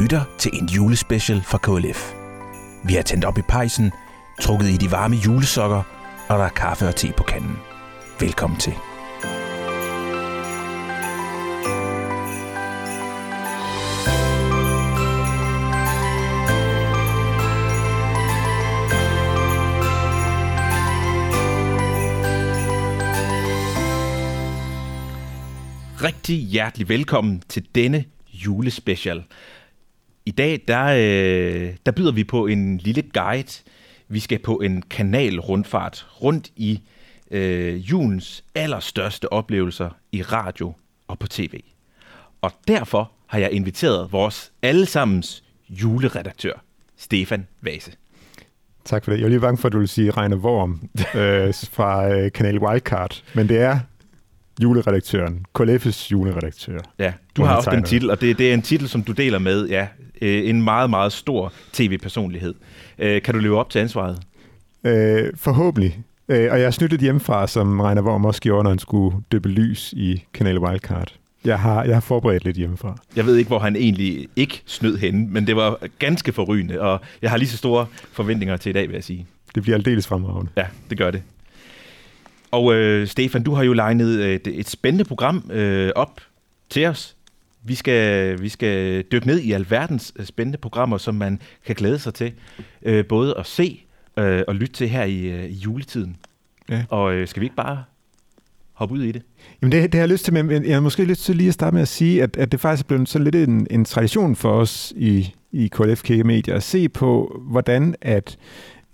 lytter til en julespecial fra KLF. Vi har tændt op i pejsen, trukket i de varme julesokker, og der er kaffe og te på kanden. Velkommen til. Rigtig hjertelig velkommen til denne julespecial. I dag der, øh, der byder vi på en lille guide. Vi skal på en kanalrundfart rundt i øh, julens allerstørste oplevelser i radio og på tv. Og derfor har jeg inviteret vores allesammens juleredaktør, Stefan Vase. Tak for det. Jeg er lige bange for, at du vil sige Reine Worm øh, fra øh, Kanal Wildcard, men det er juleredaktøren, KLF's juleredaktør. Ja, du har også den titel, og det, det er en titel, som du deler med ja, øh, en meget, meget stor tv-personlighed. Øh, kan du leve op til ansvaret? Øh, forhåbentlig. Øh, og jeg snydt lidt hjemmefra, som Reiner Worm også gjorde, når han skulle døbe lys i Kanal Wildcard. Jeg har, jeg har forberedt lidt hjemmefra. Jeg ved ikke, hvor han egentlig ikke snød henne, men det var ganske forrygende, og jeg har lige så store forventninger til i dag, vil jeg sige. Det bliver aldeles fremragende. Ja, det gør det. Og øh, Stefan, du har jo legnet et, et spændende program øh, op til os. Vi skal, vi skal dykke ned i alverdens øh, spændende programmer, som man kan glæde sig til. Øh, både at se øh, og lytte til her i, øh, i juletiden. Ja. Og øh, skal vi ikke bare hoppe ud i det? Jamen det, det har jeg lyst til, men jeg har måske lyst til lige at starte med at sige, at, at det faktisk er blevet så lidt en, en tradition for os i, i KLF Kirke Media at se på, hvordan at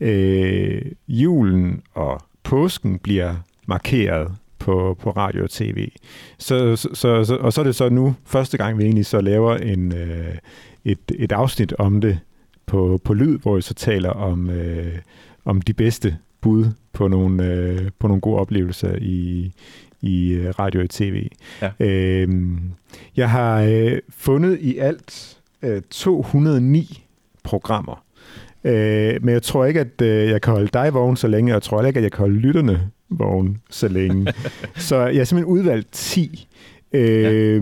øh, julen og påsken bliver markeret på, på radio og tv. Så, så, så, og så er det så nu første gang, vi egentlig så laver en, øh, et, et afsnit om det på, på lyd, hvor vi så taler om, øh, om de bedste bud på nogle, øh, på nogle gode oplevelser i, i øh, radio og tv. Ja. Øh, jeg har øh, fundet i alt øh, 209 programmer. Øh, men jeg tror ikke, at øh, jeg kan holde dig vågen så længe, og jeg tror ikke, at jeg kan holde lytterne vågen så længe. så jeg har simpelthen udvalgt 10. Øh, ja.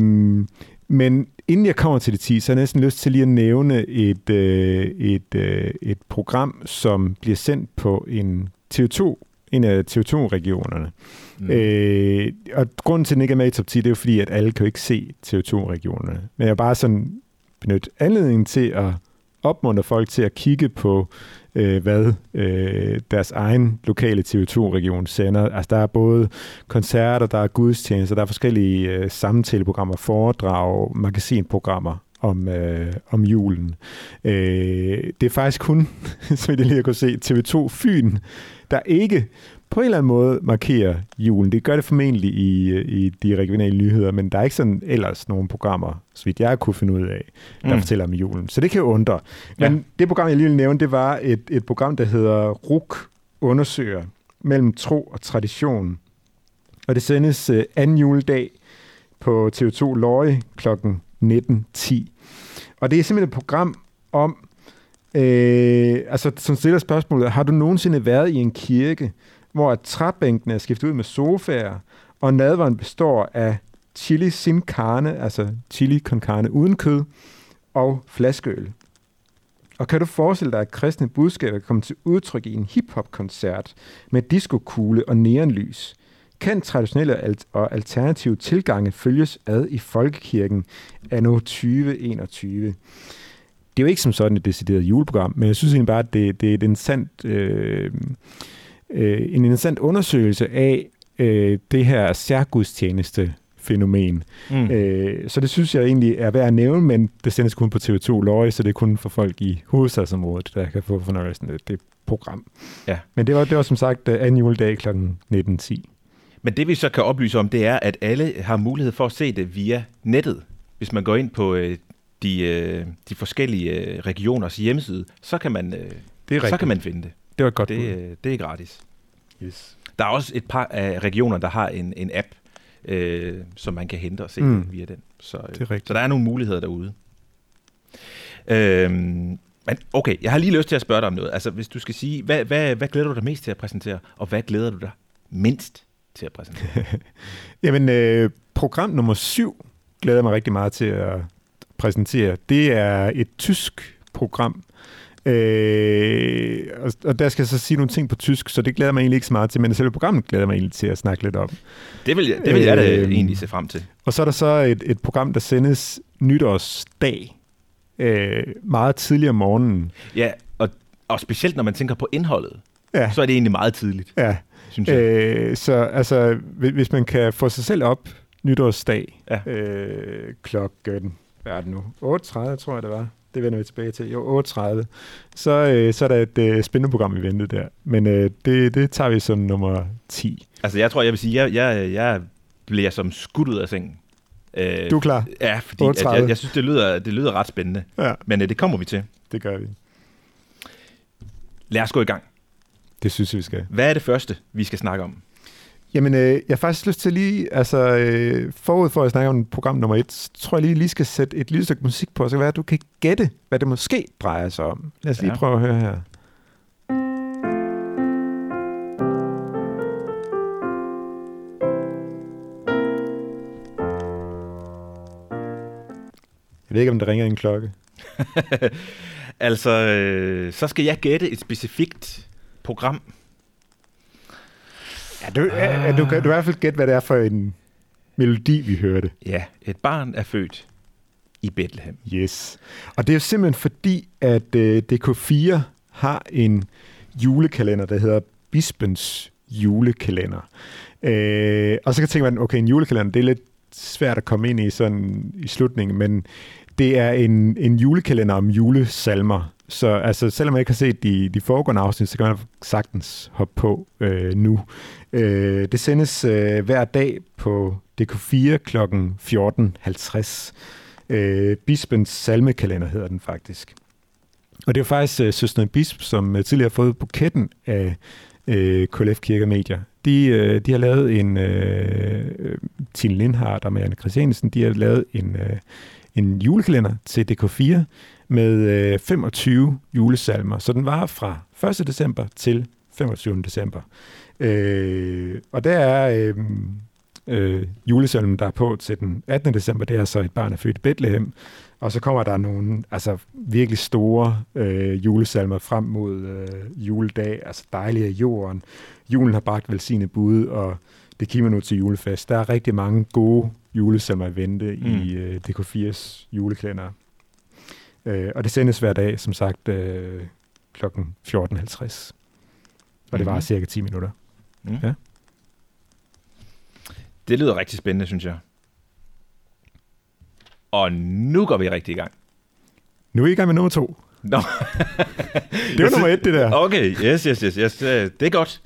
Men inden jeg kommer til de 10, så har jeg næsten lyst til lige at nævne et, øh, et, øh, et program, som bliver sendt på en TV2 en af TV2-regionerne. Mm. Øh, og grunden til, at den ikke er med i top 10, det er jo fordi, at alle kan jo ikke se TV2-regionerne. Men jeg er bare sådan benyttet anledningen til at opmuntre folk til at kigge på, øh, hvad øh, deres egen lokale TV2-region sender. Altså, der er både koncerter, der er gudstjenester, der er forskellige øh, samtaleprogrammer, foredrag, magasinprogrammer om, øh, om julen. Øh, det er faktisk kun, som I lige har kunne se, TV2 Fyn, der ikke på en eller anden måde markerer julen. Det gør det formentlig i, i de regionale nyheder, men der er ikke sådan ellers nogle programmer, så vidt jeg kunne finde ud af, der mm. fortæller om julen. Så det kan jo undre. Men ja. det program, jeg lige vil nævne, det var et, et program, der hedder RUK undersøger mellem tro og tradition. Og det sendes uh, anden juledag på TV2 Løje kl. 19.10. Og det er simpelthen et program om, øh, altså som stiller spørgsmålet, har du nogensinde været i en kirke, hvor at træbænkene er skiftet ud med sofaer, og nadveren består af chili sin carne, altså chili con carne uden kød, og flaskeøl. Og kan du forestille dig, at kristne budskaber kommer til udtryk i en hiphop-koncert med diskokugle og neonlys? Kan traditionelle og alternative tilgange følges ad i folkekirken anno 2021? Det er jo ikke som sådan et decideret juleprogram, men jeg synes egentlig bare, at det, det er et interessant øh, øh, en interessant undersøgelse af øh, det her særgudstjeneste fænomen. Mm. Øh, så det synes jeg egentlig er værd at nævne, men det sendes kun på TV2 Løje, så det er kun for folk i hovedstadsområdet, der kan få fornøjelsen af det program. Ja. Men det var, det var som sagt uh, anden juledag kl. 19.10. Men det vi så kan oplyse om, det er, at alle har mulighed for at se det via nettet. Hvis man går ind på øh, de, øh, de forskellige øh, regioners hjemmeside, så kan man, øh, det er så kan man finde det. Det var godt det, det er gratis. Yes. Der er også et par af regioner, der har en, en app, øh, som man kan hente og se mm. via den. Så, øh, det er så der er nogle muligheder derude. Øhm, men okay, jeg har lige lyst til at spørge dig om noget. Altså, hvis du skal sige, hvad, hvad, hvad glæder du dig mest til at præsentere, og hvad glæder du dig mindst til at præsentere? Jamen, øh, program nummer syv glæder jeg mig rigtig meget til at præsentere, det er et tysk program, Øh, og, og der skal jeg så sige nogle ting på tysk, så det glæder mig egentlig ikke så meget til, men selve programmet glæder mig egentlig til at snakke lidt om. Det vil, jeg, det vil jeg da øh, egentlig se frem til. Og så er der så et, et program, der sendes nytårsdag, øh, meget tidligere om morgenen. Ja, og, og specielt når man tænker på indholdet, Ja. så er det egentlig meget tidligt, Ja, synes jeg. øh, så altså, hvis- hvis man kan få sig selv op nytårsdag Ja. øh, klokken, hvad er det nu, 8.30 tror jeg det var, det vender vi tilbage til, jo 8.30, så, øh, så er der et øh, spændende program i vente der, men øh, det, det tager vi som nummer 10. Altså, jeg tror, jeg vil sige, jeg, jeg, jeg bliver som skudt ud af sengen. Øh, Du er klar? Ja, fordi at 8.30. jeg, jeg synes, det lyder, det lyder ret spændende. Ja, Men øh, det kommer vi til. det gør vi. Lad os gå i gang. Det synes jeg, vi skal. Hvad er det første, vi skal snakke om? Jamen, øh, jeg har faktisk lyst til lige, altså øh, forud for at snakke om program nummer et, så tror jeg lige, lige skal sætte et lille stykke musik på, så kan være, at du kan gætte, hvad det måske drejer sig om. Lad os lige Ja. prøve at høre her. Jeg ved ikke, om der ringer en klokke. Altså, øh, så skal jeg gætte et specifikt program. Ja, du, ah. du, kan, du kan i hvert fald gætte, hvad det er for en melodi, vi hørte. Ja, et barn er født i Bethlehem. Yes. Og det er jo simpelthen fordi, at øh, DK4 har en julekalender, der hedder Bispens julekalender. Øh, og så kan jeg tænke mig, okay, en julekalender, det er lidt svært at komme ind i sådan i slutningen, men det er en, en julekalender om julesalmer. Så altså, selvom jeg ikke har set de, de foregående afsnit, så kan man sagtens hoppe på øh, nu. Øh, det sendes øh, hver dag på DK4 kl. 14.50. Øh, Bispens salmekalender hedder den faktisk. Og det er faktisk øh, søsteren Bisp, som øh, tidligere har fået buketten af øh, KLF Kirke Medier. De, øh, de har lavet en, øh, øh, Tine Lindhardt og Marianne Christiansen, de har lavet en, øh, en julekalender til DK4 med øh, 25 julesalmer. Så den var fra 1. december til 25. december. Øh, og der er øh, øh, julesalmen, der er på til den 18. december, det er så et barn er født i Bethlehem. Og så kommer der nogle altså, virkelig store øh, julesalmer frem mod øh, juledag, altså dejlige af jorden. Julen har bragt velsignet bud, og det kimer nu til julefest. Der er rigtig mange gode julesalmer i vente mm. i øh, DK4's julekalender. Øh, og det sendes hver dag, som sagt, øh, kl. 14.50. Og det var Mhm. cirka 10 minutter. Mm. Ja. Det lyder rigtig spændende, synes jeg. Og nu går vi rigtig i gang. Nu er vi i gang med nummer to. Nå. Det var nummer et, det der. Okay, yes, yes, yes, yes. øh, Det er godt.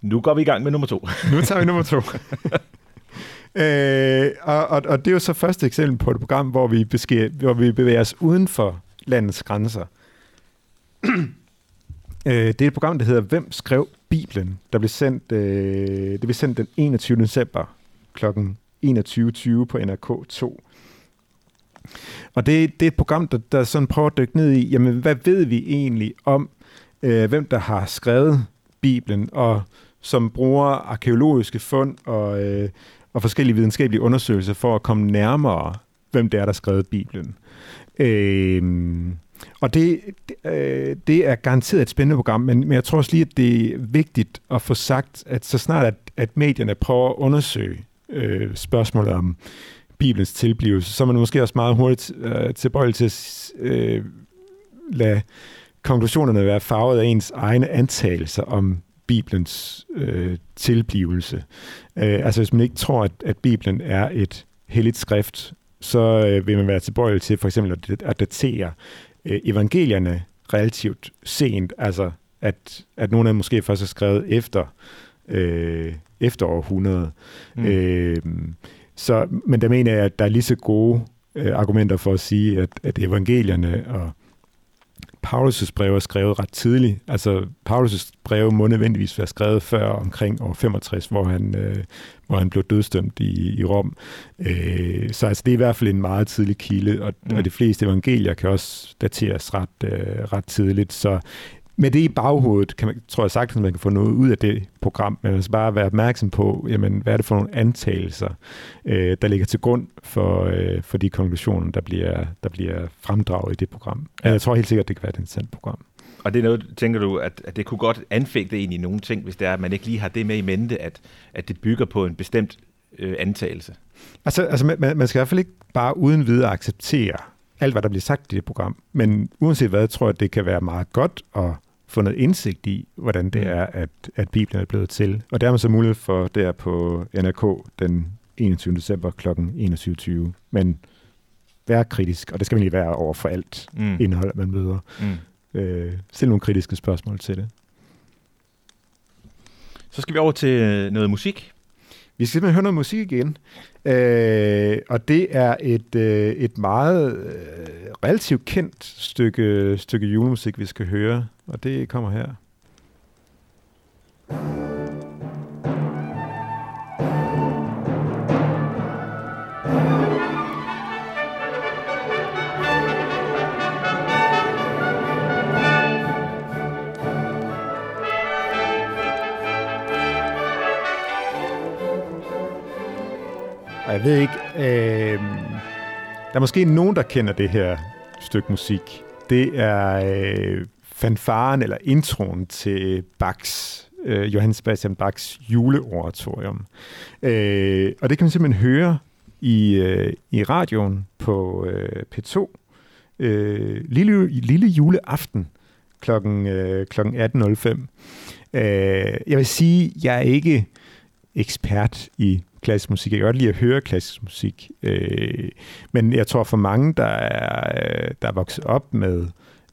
Nu går vi i gang med nummer to. Nu tager vi nummer to. øh, og, og, og det er jo så første eksempel på et program, hvor vi, besker, hvor vi bevæger os uden for landets grænser. øh, det er et program, der hedder Hvem skrev Bibelen? Der blev sendt, øh, det blev sendt den 21. december kl. 21.20 på NRK2. Og det, det er et program, der, der sådan prøver at dykke ned i, jamen hvad ved vi egentlig om, øh, hvem der har skrevet Bibelen, og som bruger arkeologiske fund og, øh, og forskellige videnskabelige undersøgelser for at komme nærmere, hvem det er, der har skrevet Bibelen. Øh, og det, det, øh, det er garanteret et spændende program, men, men jeg tror også lige, at det er vigtigt at få sagt, at så snart at, at medierne prøver at undersøge øh, spørgsmålet om Bibelens tilblivelse, så er man måske også meget hurtigt øh, tilbøjelig til at øh, lade konklusionerne være farvet af ens egne antagelser om Bibelens øh, tilblivelse. Øh, altså hvis man ikke tror, at, at Bibelen er et helligt skrift, så øh, vil man være tilbøjelig til for eksempel at, at datere øh, evangelierne relativt sent, altså at, at nogle af dem måske først er skrevet efter, øh, efter århundrede. Mm. Øh, så, men der mener jeg, at der er lige så gode øh, argumenter for at sige, at, at evangelierne og Paulus' breve er skrevet ret tidligt. Altså, Paulus' breve må nødvendigvis være skrevet før omkring år 65, hvor han, øh, hvor han blev dødstømt i, i Rom. Øh, så altså, det er i hvert fald en meget tidlig kilde, og, mm. og de fleste evangelier kan også dateres ret, øh, ret tidligt. Så med det i baghovedet, kan man, tror jeg sagtens, at man kan få noget ud af det program, men skal bare være opmærksom på, jamen, hvad er det for nogle antagelser, øh, der ligger til grund for, øh, for de konklusioner, der bliver, der bliver fremdraget i det program. Ja. Jeg tror helt sikkert, det kan være et interessant program. Og det er noget, tænker du, at, at det kunne godt anfægte egentlig nogle ting, hvis det er, at man ikke lige har det med i mente, at, at det bygger på en bestemt øh, antagelse? Altså, altså man, man skal i hvert fald ikke bare uden videre acceptere alt, hvad der bliver sagt i det program. Men uanset hvad, tror jeg, at det kan være meget godt at få noget indsigt i, hvordan det mm. er, at, at Bibelen er blevet til. Og det har man så mulighed for der på NRK den 21. december kl. 21.20. Men vær kritisk, og det skal man lige være over for alt mm. indhold, man møder. Mm. Øh, stil nogle kritiske spørgsmål til det. Så skal vi over til noget musik. Vi skal simpelthen høre noget musik igen. Øh, og det er et, øh, et meget øh, relativt kendt stykke, stykke julemusik, vi skal høre. Og det kommer her. Og jeg ved ikke, øh, der er måske nogen, der kender det her stykke musik. Det er øh, fanfaren eller introen til Bachs, øh, Johann Sebastian Bachs juleoratorium. Øh, og det kan man simpelthen høre i, øh, i radioen på øh, P2 øh, lille, lille juleaften klokken, øh, klokken 18.05. Øh, jeg vil sige, jeg er ikke ekspert i klassisk musik. Jeg kan godt lide at høre klassisk musik. Øh, men jeg tror for mange, der er, der er vokset op med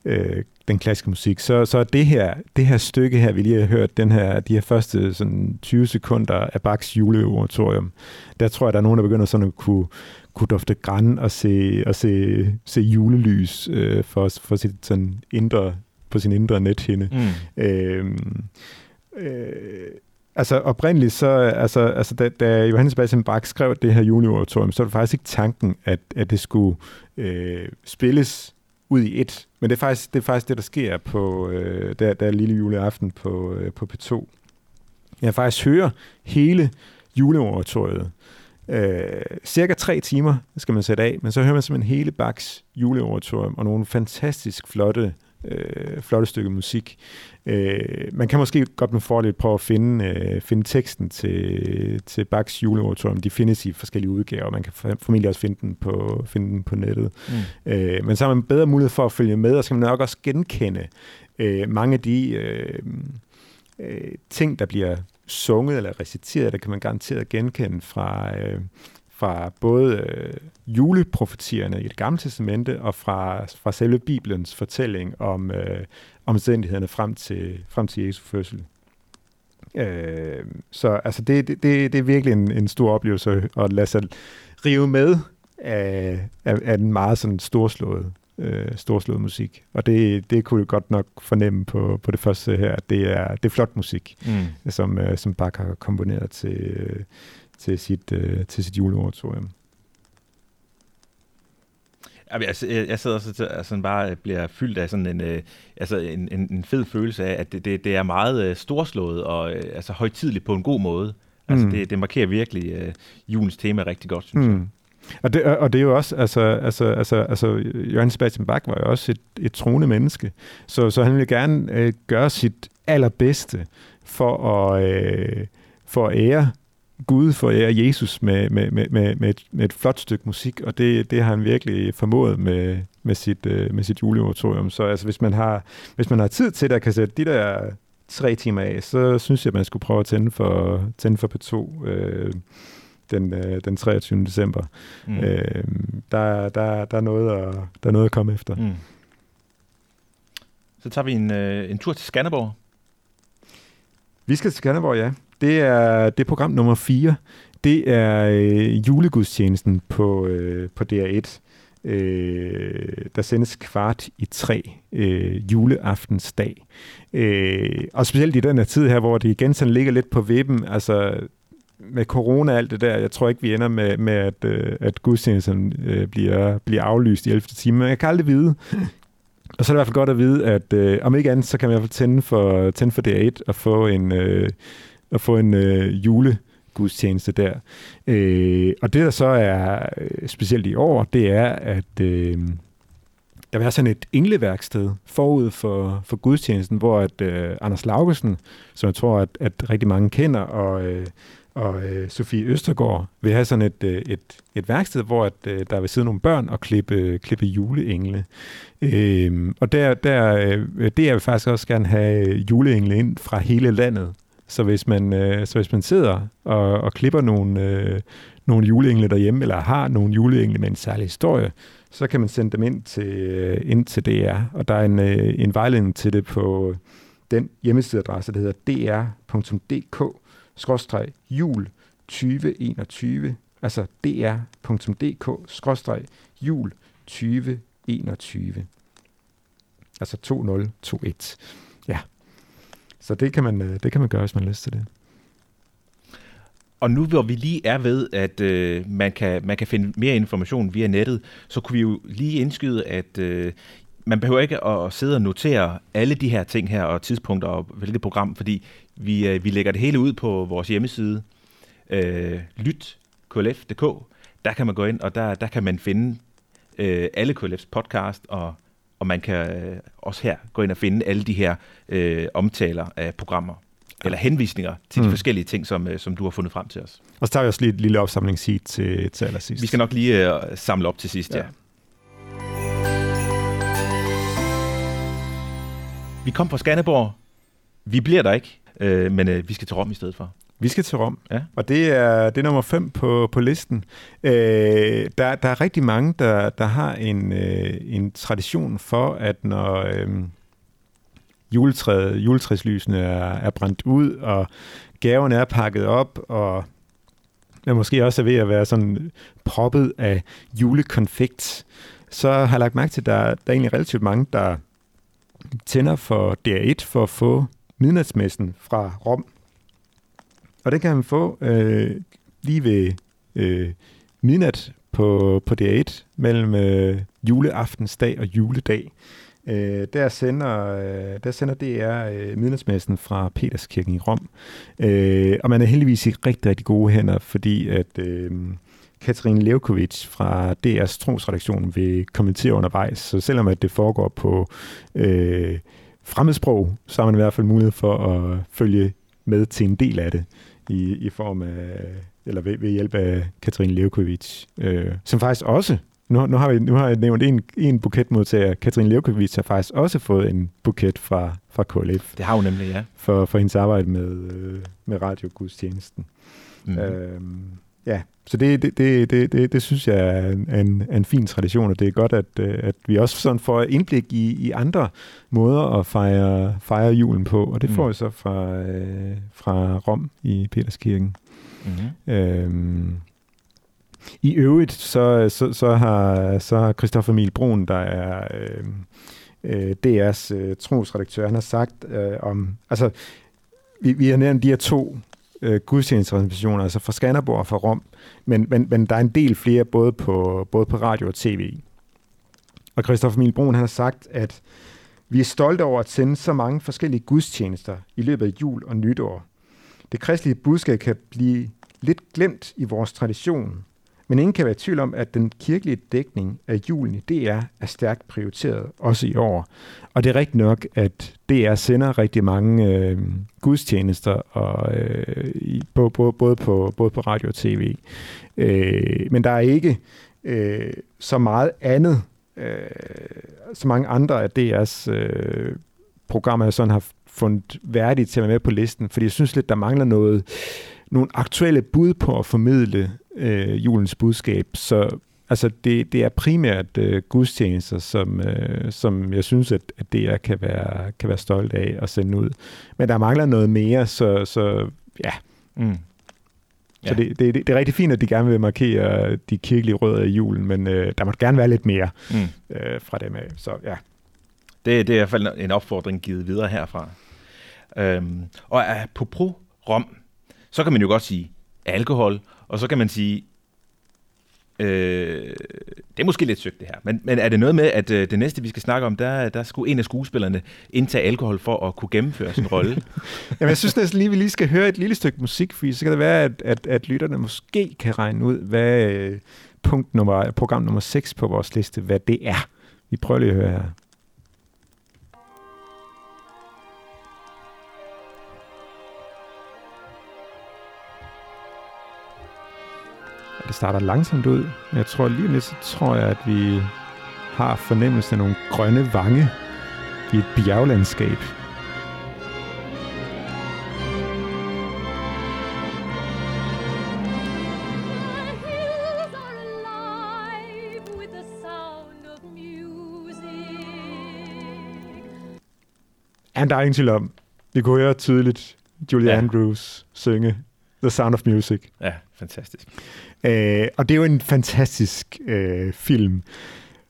øh, den klassiske musik, så, så det her, det her stykke her, vi lige har hørt, den her, de her første sådan 20 sekunder af Bachs juleoratorium, der tror jeg, der er nogen, der begynder sådan at kunne, kunne dufte græn og se, og se, se julelys øh, for, for sit sådan indre, på sin indre nethinde. Mm. Øh, øh, Altså oprindeligt, så, altså, altså da, da Johannes Sebastian Bach skrev det her juleoratorium, så var det faktisk ikke tanken, at, at det skulle øh, spilles ud i et. Men det er faktisk det, er faktisk det der sker på øh, der, der lille juleaften på, øh, på P2. Jeg faktisk hører hele juleoratoriet. Øh, cirka tre timer skal man sætte af, men så hører man simpelthen hele Bachs juleoratorium og nogle fantastisk flotte øh, flotte stykke musik. Øh, man kan måske godt med fordel prøve at finde, øh, finde teksten til, til Bachs juleoratorium. De findes i forskellige udgaver, man kan formentlig også finde den på, finde den på nettet. Mm. Øh, men så har man bedre mulighed for at følge med, og så kan man nok også genkende øh, mange af de øh, øh, ting, der bliver sunget eller reciteret, der kan man garanteret genkende fra, øh, fra både øh, juleprofetierne i det gamle testamente og fra, fra selve Bibelens fortælling om øh, omstændighederne frem til, frem til Jesu fødsel. Øh, så altså det, det, det er virkelig en, en stor oplevelse at lade sig rive med af, af, af den meget sådan storslåede, øh, storslåede musik. Og det, det kunne jeg godt nok fornemme på, på det første her, at det er, det er flot musik, mm. som, øh, som Bach har komponeret til, øh, til sit, øh, til sit juleoratorium. Jeg, jeg sidder så altså, bare bliver fyldt af sådan en, øh, altså en, en, en fed følelse af, at det, det, det er meget øh, storslået og øh, altså højtidligt på en god måde. Altså, mm. det, det markerer virkelig øh, julens tema rigtig godt, synes mm. jeg. Og det, og det er jo også, altså, altså, altså, altså Jørgen Sebastian Bach var jo også et, et troende menneske, så, så han ville gerne øh, gøre sit allerbedste for at, øh, for at ære Gud forærer Jesus med, med, med, med, med, et, med et flot stykke musik, og det, det har han virkelig formået med, med sit, øh, med sit juleoratorium. Så altså, hvis, man har, hvis man har tid til det, at kan sætte de der tre timer af, så synes jeg, at man skulle prøve at tænde for, tænde for P2 øh, den, øh, den 23. december. Mm. Øh, der, der, der, er noget at, der er noget at komme efter. Mm. Så tager vi en, øh, en tur til Skanderborg. Vi skal til Skanderborg, ja. Det er, det er program nummer 4. Det er øh, julegudstjenesten på, øh, på DR1. Øh, der sendes kvart i tre øh, juleaftensdag. Øh, og specielt i den her tid her, hvor det igen sådan ligger lidt på vippen, altså med corona og alt det der, jeg tror ikke, vi ender med, med at, øh, at gudstjenesten øh, bliver, bliver aflyst i 11. time. Men jeg kan aldrig vide. Og så er det i hvert fald godt at vide, at øh, om ikke andet, så kan man i hvert fald tænde for, tænde for DR1 og få en, øh, at få en øh, julegudstjeneste der. Øh, og det, der så er øh, specielt i år, det er, at øh, der var sådan et engleværksted forud for, for gudstjenesten, hvor at, øh, Anders Laugesen, som jeg tror, at, at rigtig mange kender, og, øh, og øh, Sofie Østergaard vil have sådan et, øh, et, et værksted, hvor at, øh, der vil sidde nogle børn og klippe, klippe juleengle. Øh, og der, der, øh, det jeg vil faktisk også gerne have øh, juleengle ind fra hele landet. Så hvis man, øh, så hvis man sidder og, og klipper nogle, øh, nogle juleengle derhjemme, eller har nogle juleengle med en særlig historie, så kan man sende dem ind til, øh, ind til DR. Og der er en, øh, en vejledning til det på den hjemmesideadresse, der hedder dr.dk-jul 2021, altså dr.dk-jul 2021. Altså 2021. Ja. Så det kan man, øh, det kan man gøre, hvis man har lyst til det. Og nu hvor vi lige er ved, at øh, man, kan, man kan finde mere information via nettet, så kunne vi jo lige indskyde, at øh, man behøver ikke at sidde og notere alle de her ting her og tidspunkter og hvilket program, fordi vi, øh, vi lægger det hele ud på vores hjemmeside, øh, lyt.klf.dk. Der kan man gå ind, og der, der kan man finde øh, alle KLF's podcast, og, og man kan øh, også her gå ind og finde alle de her øh, omtaler af programmer eller henvisninger til de mm. forskellige ting, som, øh, som du har fundet frem til os. Og så tager vi også lige et lille opsamlingssheet til, til allersidst. Vi skal nok lige uh, samle op til sidst, ja. ja. Vi kom fra Skanderborg. Vi bliver der ikke, øh, men øh, vi skal til Rom i stedet for. Vi skal til Rom, ja. og det er, det er nummer 5 på, på listen. Øh, der, der er rigtig mange, der, der har en, øh, en tradition for, at når, øh, juletræet, juletræslysene er, er brændt ud, og gaverne er pakket op, og er måske også er ved at være sådan proppet af julekonfekt, så har jeg lagt mærke til, at der, der er egentlig relativt mange, der tænder for DR1 for at få midnatsmessen fra Rom. Og det kan man få øh, lige ved øh, midnat på, på DR1 mellem øh, juleaftensdag og juledag. Øh, der, sender, øh, der sender DR øh, midnatsmassen fra Peterskirken i Rom. Øh, og man er heldigvis i rigtig, rigtig gode hænder, fordi at øh, Katrine Levkovic fra DR's trosredaktion vil kommentere undervejs. Så selvom at det foregår på øh, fremmedsprog, så har man i hvert fald mulighed for at følge med til en del af det i, i form af, eller ved, ved hjælp af Katrine Levkovic, øh, som faktisk også nu, nu, har vi, nu har jeg nævnt en, en buketmodtager. Katrine Levkovic har faktisk også fået en buket fra, fra KLF. Det har hun nemlig, ja. For, for hendes arbejde med, øh, med radiogudstjenesten. Mm. Øhm, ja, så det, det, det, det, det, det synes jeg er en, en, en fin tradition, og det er godt, at, øh, at vi også sådan får indblik i, i andre måder at fejre, fejre julen på, og det mm. får jeg så fra, øh, fra Rom i Peterskirken. Mm-hmm. Øhm, i øvrigt, så, så, så har så har Christoffer Emil Brun, der er øh, øh, DR's øh, trosredaktør, han har sagt øh, om, altså, vi, vi har nævnt de her to øh, gudstjenestorganisationer, altså fra Skanderborg og fra Rom, men, men, men der er en del flere, både på, både på radio og tv. Og Christoffer Emil Brun, han har sagt, at vi er stolte over at sende så mange forskellige gudstjenester i løbet af jul og nytår. Det kristelige budskab kan blive lidt glemt i vores tradition, men ingen kan være i tvivl om, at den kirkelige dækning af julen i DR er stærkt prioriteret, også i år. Og det er rigtigt nok, at DR sender rigtig mange øh, gudstjenester, og, øh, i, på, både, både, på, både på radio og tv. Øh, men der er ikke øh, så meget andet, øh, så mange andre af DR's øh, programmer, jeg sådan har fundet værdigt til at være med på listen, fordi jeg synes lidt, der mangler noget, nogle aktuelle bud på at formidle øh, julens budskab. Så altså, det, det er primært øh, gudstjenester, som, øh, som jeg synes, at, at DR kan være, kan være stolt af at sende ud. Men der mangler noget mere, så, så ja. Mm. Ja. Så det, det, det er rigtig fint, at de gerne vil markere de kirkelige rødder i julen, men øh, der må gerne være lidt mere mm. øh, fra dem af. Så ja. Det, det er i hvert fald en opfordring givet videre herfra. Øhm, og apropos Rom, så kan man jo godt sige alkohol, og så kan man sige, øh, Det er måske lidt søgt det her, men, men er det noget med, at øh, det næste, vi skal snakke om, der, der skulle en af skuespillerne indtage alkohol for at kunne gennemføre sin rolle? Jamen, jeg synes næsten lige, vi lige skal høre et lille stykke musik, fordi så kan det være, at, at, at lytterne måske kan regne ud, hvad øh, punkt nummer, program nummer 6 på vores liste, hvad det er. Vi prøver lige at høre her. Det starter langsomt ud, jeg tror lige lidt, så tror jeg, at vi har fornemmelsen af nogle grønne vange i et bjerglandskab. And der er ingen tvivl om, vi kunne høre tydeligt Julie Ja. Andrews synge The Sound of Music. ja, fantastisk. Øh, og det er jo en fantastisk øh, film,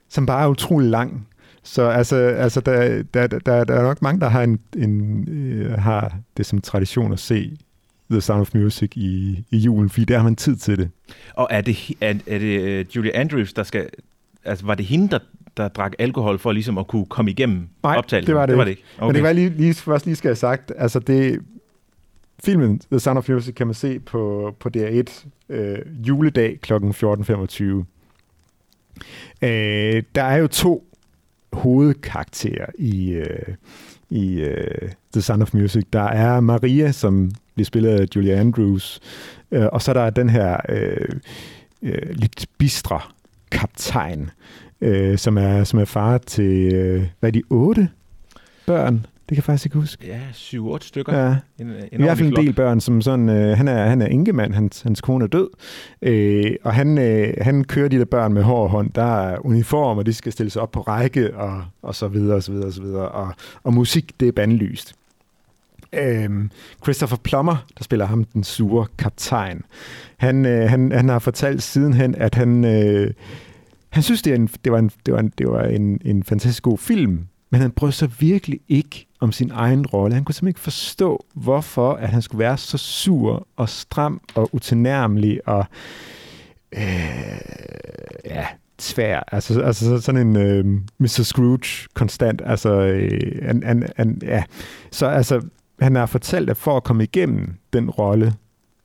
som bare er utrolig lang. Så altså, altså der, der, der, der er nok mange, der har, en, en, øh, har det som tradition at se The Sound of Music i, i julen, fordi der har man tid til det. Og er det, er, er det øh, Julie Andrews, der skal... Altså, var det hende, der, der drak alkohol for ligesom at kunne komme igennem Nej, optagelsen? det var det, det, var det ikke. Okay. Men det være lige, lige, først lige skal jeg have sagt, altså det, filmen The Sound of Music kan man se på, på DR1 øh, juledag kl. 14.25. Øh, der er jo to hovedkarakterer i, øh, i øh, The Sound of Music. Der er Maria, som bliver spillet af Julia Andrews, øh, og så er der den her øh, øh, lidt bistre kaptajn, øh, som, er, som er far til, øh, hvad er de, otte børn? Det kan jeg faktisk ikke huske. Ja, syv-otte stykker. Ja, En, en i hvert fald en del børn, som sådan, øh, han, er, han er enkemand, hans, hans kone er død, øh, og han, øh, han kører de der børn med hård hånd, der er uniform, og de skal stille sig op på række, og, og så videre, og så videre, og så videre, og, og musik, det er bandlyst. Øhm, Christopher Plummer, der spiller ham den sure kaptajn, han, øh, han, han har fortalt sidenhen, at han, øh, han synes, det, er en, det var, en, det var, en, det var en, en fantastisk god film, men han brød sig virkelig ikke om sin egen rolle. Han kunne simpelthen ikke forstå, hvorfor at han skulle være så sur og stram og utilnærmelig og øh, ja, svær. Altså, altså sådan en øh, Mr. Scrooge konstant. Altså, øh, an, an, an, ja. Så altså, han har fortalt, at for at komme igennem den rolle,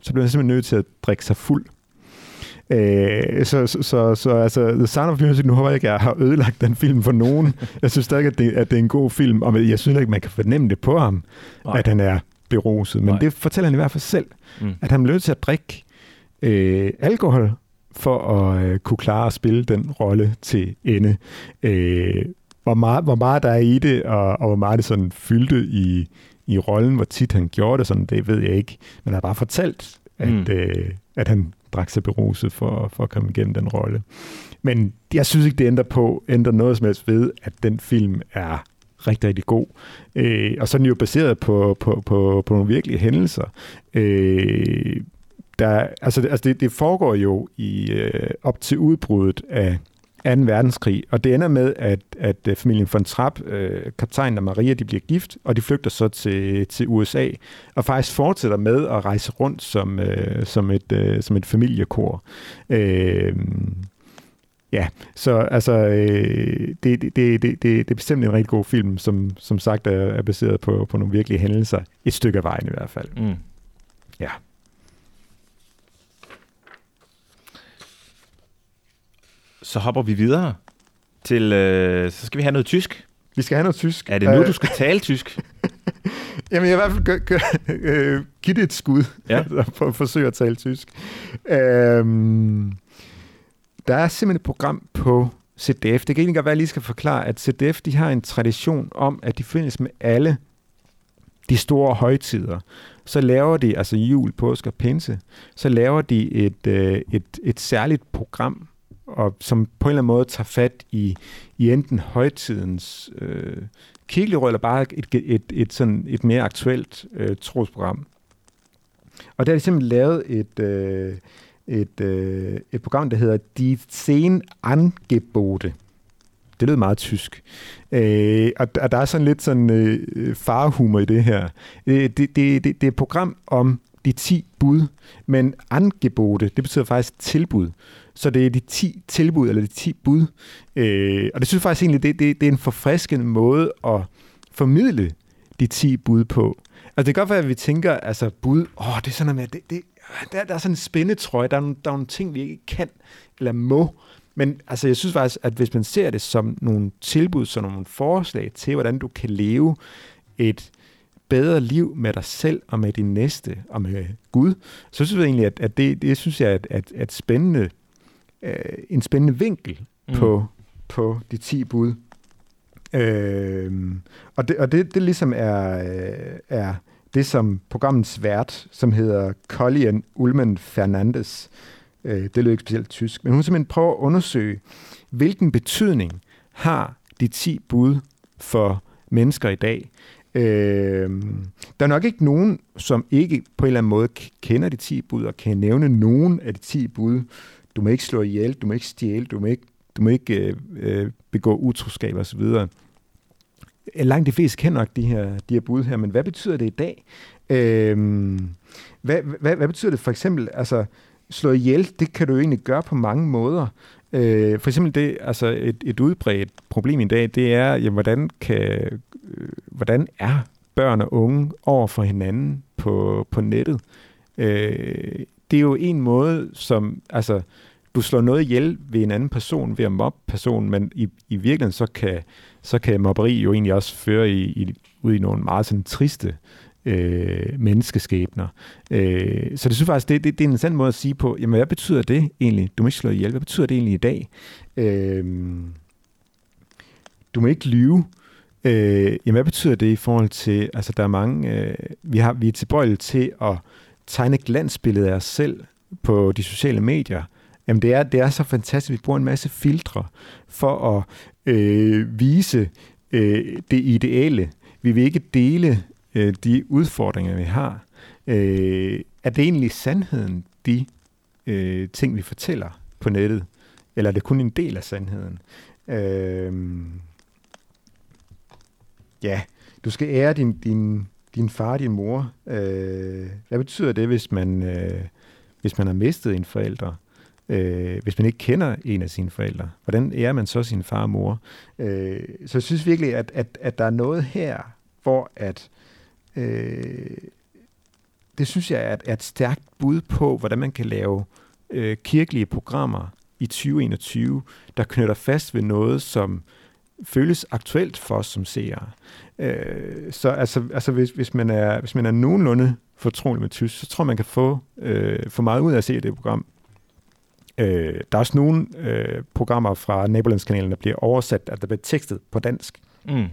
så bliver han simpelthen nødt til at drikke sig fuld. Øh, så, så, så, så altså, The Sound of Music, nu håber jeg ikke, jeg har ødelagt den film for nogen. Jeg synes stadig, at det, at det er en god film, og jeg synes ikke, man kan fornemme det på ham, Nej. At han er beruset. Men Nej. Det fortæller han i hvert fald selv, Mm. at han nødt til at drikke øh, alkohol for at øh, kunne klare at spille den rolle til ende. Øh, hvor, meget, hvor meget der er i det, og, og hvor meget det sådan fyldte i, i rollen, hvor tit han gjorde det, sådan, det ved jeg ikke. Men han har bare fortalt, at, mm. øh, at han drak sig beruset for, for at komme igennem den rolle. Men jeg synes ikke, det ændrer på, ændrer noget som helst ved, at den film er rigtig, rigtig god. Øh, og så er den jo baseret på, på, på, på nogle virkelige hændelser. Øh, der, altså, altså det, det foregår jo i øh, op til udbruddet af 2. verdenskrig, og det ender med, at, at øh, familien von Trapp, øh, kaptajnen og Maria, de bliver gift, og de flygter så til, til USA, og faktisk fortsætter med at rejse rundt som, øh, som, et, øh, som et familiekor. Øh, ja, så altså, øh, det, det, det, det, det er bestemt en rigtig god film, som, som sagt er, er baseret på, på nogle virkelige hændelser. Et stykke af vejen i hvert fald. Mm. Ja. Så hopper vi videre til... Øh, så skal vi have noget tysk. Vi skal have noget tysk. Er det nu, Øh, du skal tale tysk? Jamen, jeg i hvert fald gør, gør, øh, give det et skud, Ja. ja. for at forsøge at tale tysk. Øhm, der er simpelthen et program på CDF. Det kan egentlig godt være, at jeg lige skal forklare, at CDF de har en tradition om, at de findes med alle de store højtider. Så laver de, altså jul, påske og pinse, så laver de et, øh, et, et særligt program, og som på en eller anden måde tager fat i, i enten højtidens øh, kirkelige eller bare et, et, et, et, sådan et mere aktuelt øh, trosprogram. Og der er de simpelthen lavet et, øh, et, øh, et program, der hedder Die Zehn Angebote. Det lød meget tysk. Øh, og, og der er sådan lidt sådan øh, farhumor i det her. Øh, det, det, det, det er et program om de 10 bud, men angebote, det betyder faktisk tilbud. Så det er de 10 tilbud, eller de 10 bud. Øh, og det synes jeg faktisk egentlig, det, det, det er en forfriskende måde at formidle de 10 bud på. Altså det kan godt være, at vi tænker, altså bud, åh, det er sådan noget med, det, det, der, der er sådan en spændetrøje, der er, nogle, der er nogle ting, vi ikke kan eller må. Men altså, jeg synes faktisk, at hvis man ser det som nogle tilbud, som nogle forslag til, hvordan du kan leve et bedre liv med dig selv og med din næste og med Gud, så synes jeg egentlig, at, at det, det synes jeg er, at, at spændende, øh, en spændende vinkel mm. på, på de 10 bud. Øh, og det, og det, det ligesom er, øh, er det, som programmets vært, som hedder Colleen Ullmann Fernandes, øh, det lød ikke specielt tysk, men hun simpelthen prøver at undersøge, hvilken betydning har de 10 bud for mennesker i dag. Øh, der er nok ikke nogen, som ikke på en eller anden måde kender de 10 bud og kan nævne nogen af de 10 bud. Du må ikke slå ihjel, du må ikke stjæle, du må ikke, du må ikke øh, øh, begå utroskab osv. Øh, langt de fleste kender nok de her, de her bud her, men hvad betyder det i dag? Øhm, hvad, hvad, hvad betyder det for eksempel, altså slå ihjel, det kan du jo egentlig gøre på mange måder. Øh, for eksempel det, altså et, et udbredt problem i dag, det er, jamen, hvordan, kan, øh, hvordan er børn og unge over for hinanden på, på nettet? Øh, det er jo en måde, som, altså, du slår noget ihjel ved en anden person, ved at mobbe personen, men i, i virkeligheden så kan, så kan mobberi jo egentlig også føre i, i, ud i nogle meget sådan triste øh, menneskeskæbner. Øh, så det synes faktisk, det, det, det er en interessant måde at sige på, jamen hvad betyder det egentlig? Du må ikke slå ihjel. Hvad betyder det egentlig i dag? Øh, du må ikke lyve. Øh, jamen hvad betyder det i forhold til, altså der er mange, øh, vi, har, vi er tilbøjelige til at tegne et glansbillede af os selv på de sociale medier. Jamen det er, det er så fantastisk, vi bruger en masse filtre for at øh, vise øh, det ideelle. Vi vil ikke dele øh, de udfordringer, vi har. Øh, er det egentlig sandheden, de øh, ting, vi fortæller på nettet? Eller er det kun en del af sandheden? Øh, ja, du skal ære din, din, din far og din mor. Øh, hvad betyder det, hvis man, øh, hvis man har mistet en forælder? Øh, hvis man ikke kender en af sine forældre, hvordan er man så sin far og mor? Øh, så jeg synes virkelig, at, at, at der er noget her, hvor at øh, det synes jeg er et, er et stærkt bud på, hvordan man kan lave øh, kirkelige programmer i 2021, der knytter fast ved noget, som føles aktuelt for os som seere. Øh, så altså, altså hvis, hvis, man er, hvis man er nogenlunde fortrolig med tysk, så tror man kan få, øh, få meget ud af at se det program. Øh, der er også nogle øh, programmer fra Nabolandskanalen, der bliver oversat, at der bliver tekstet på dansk. Mm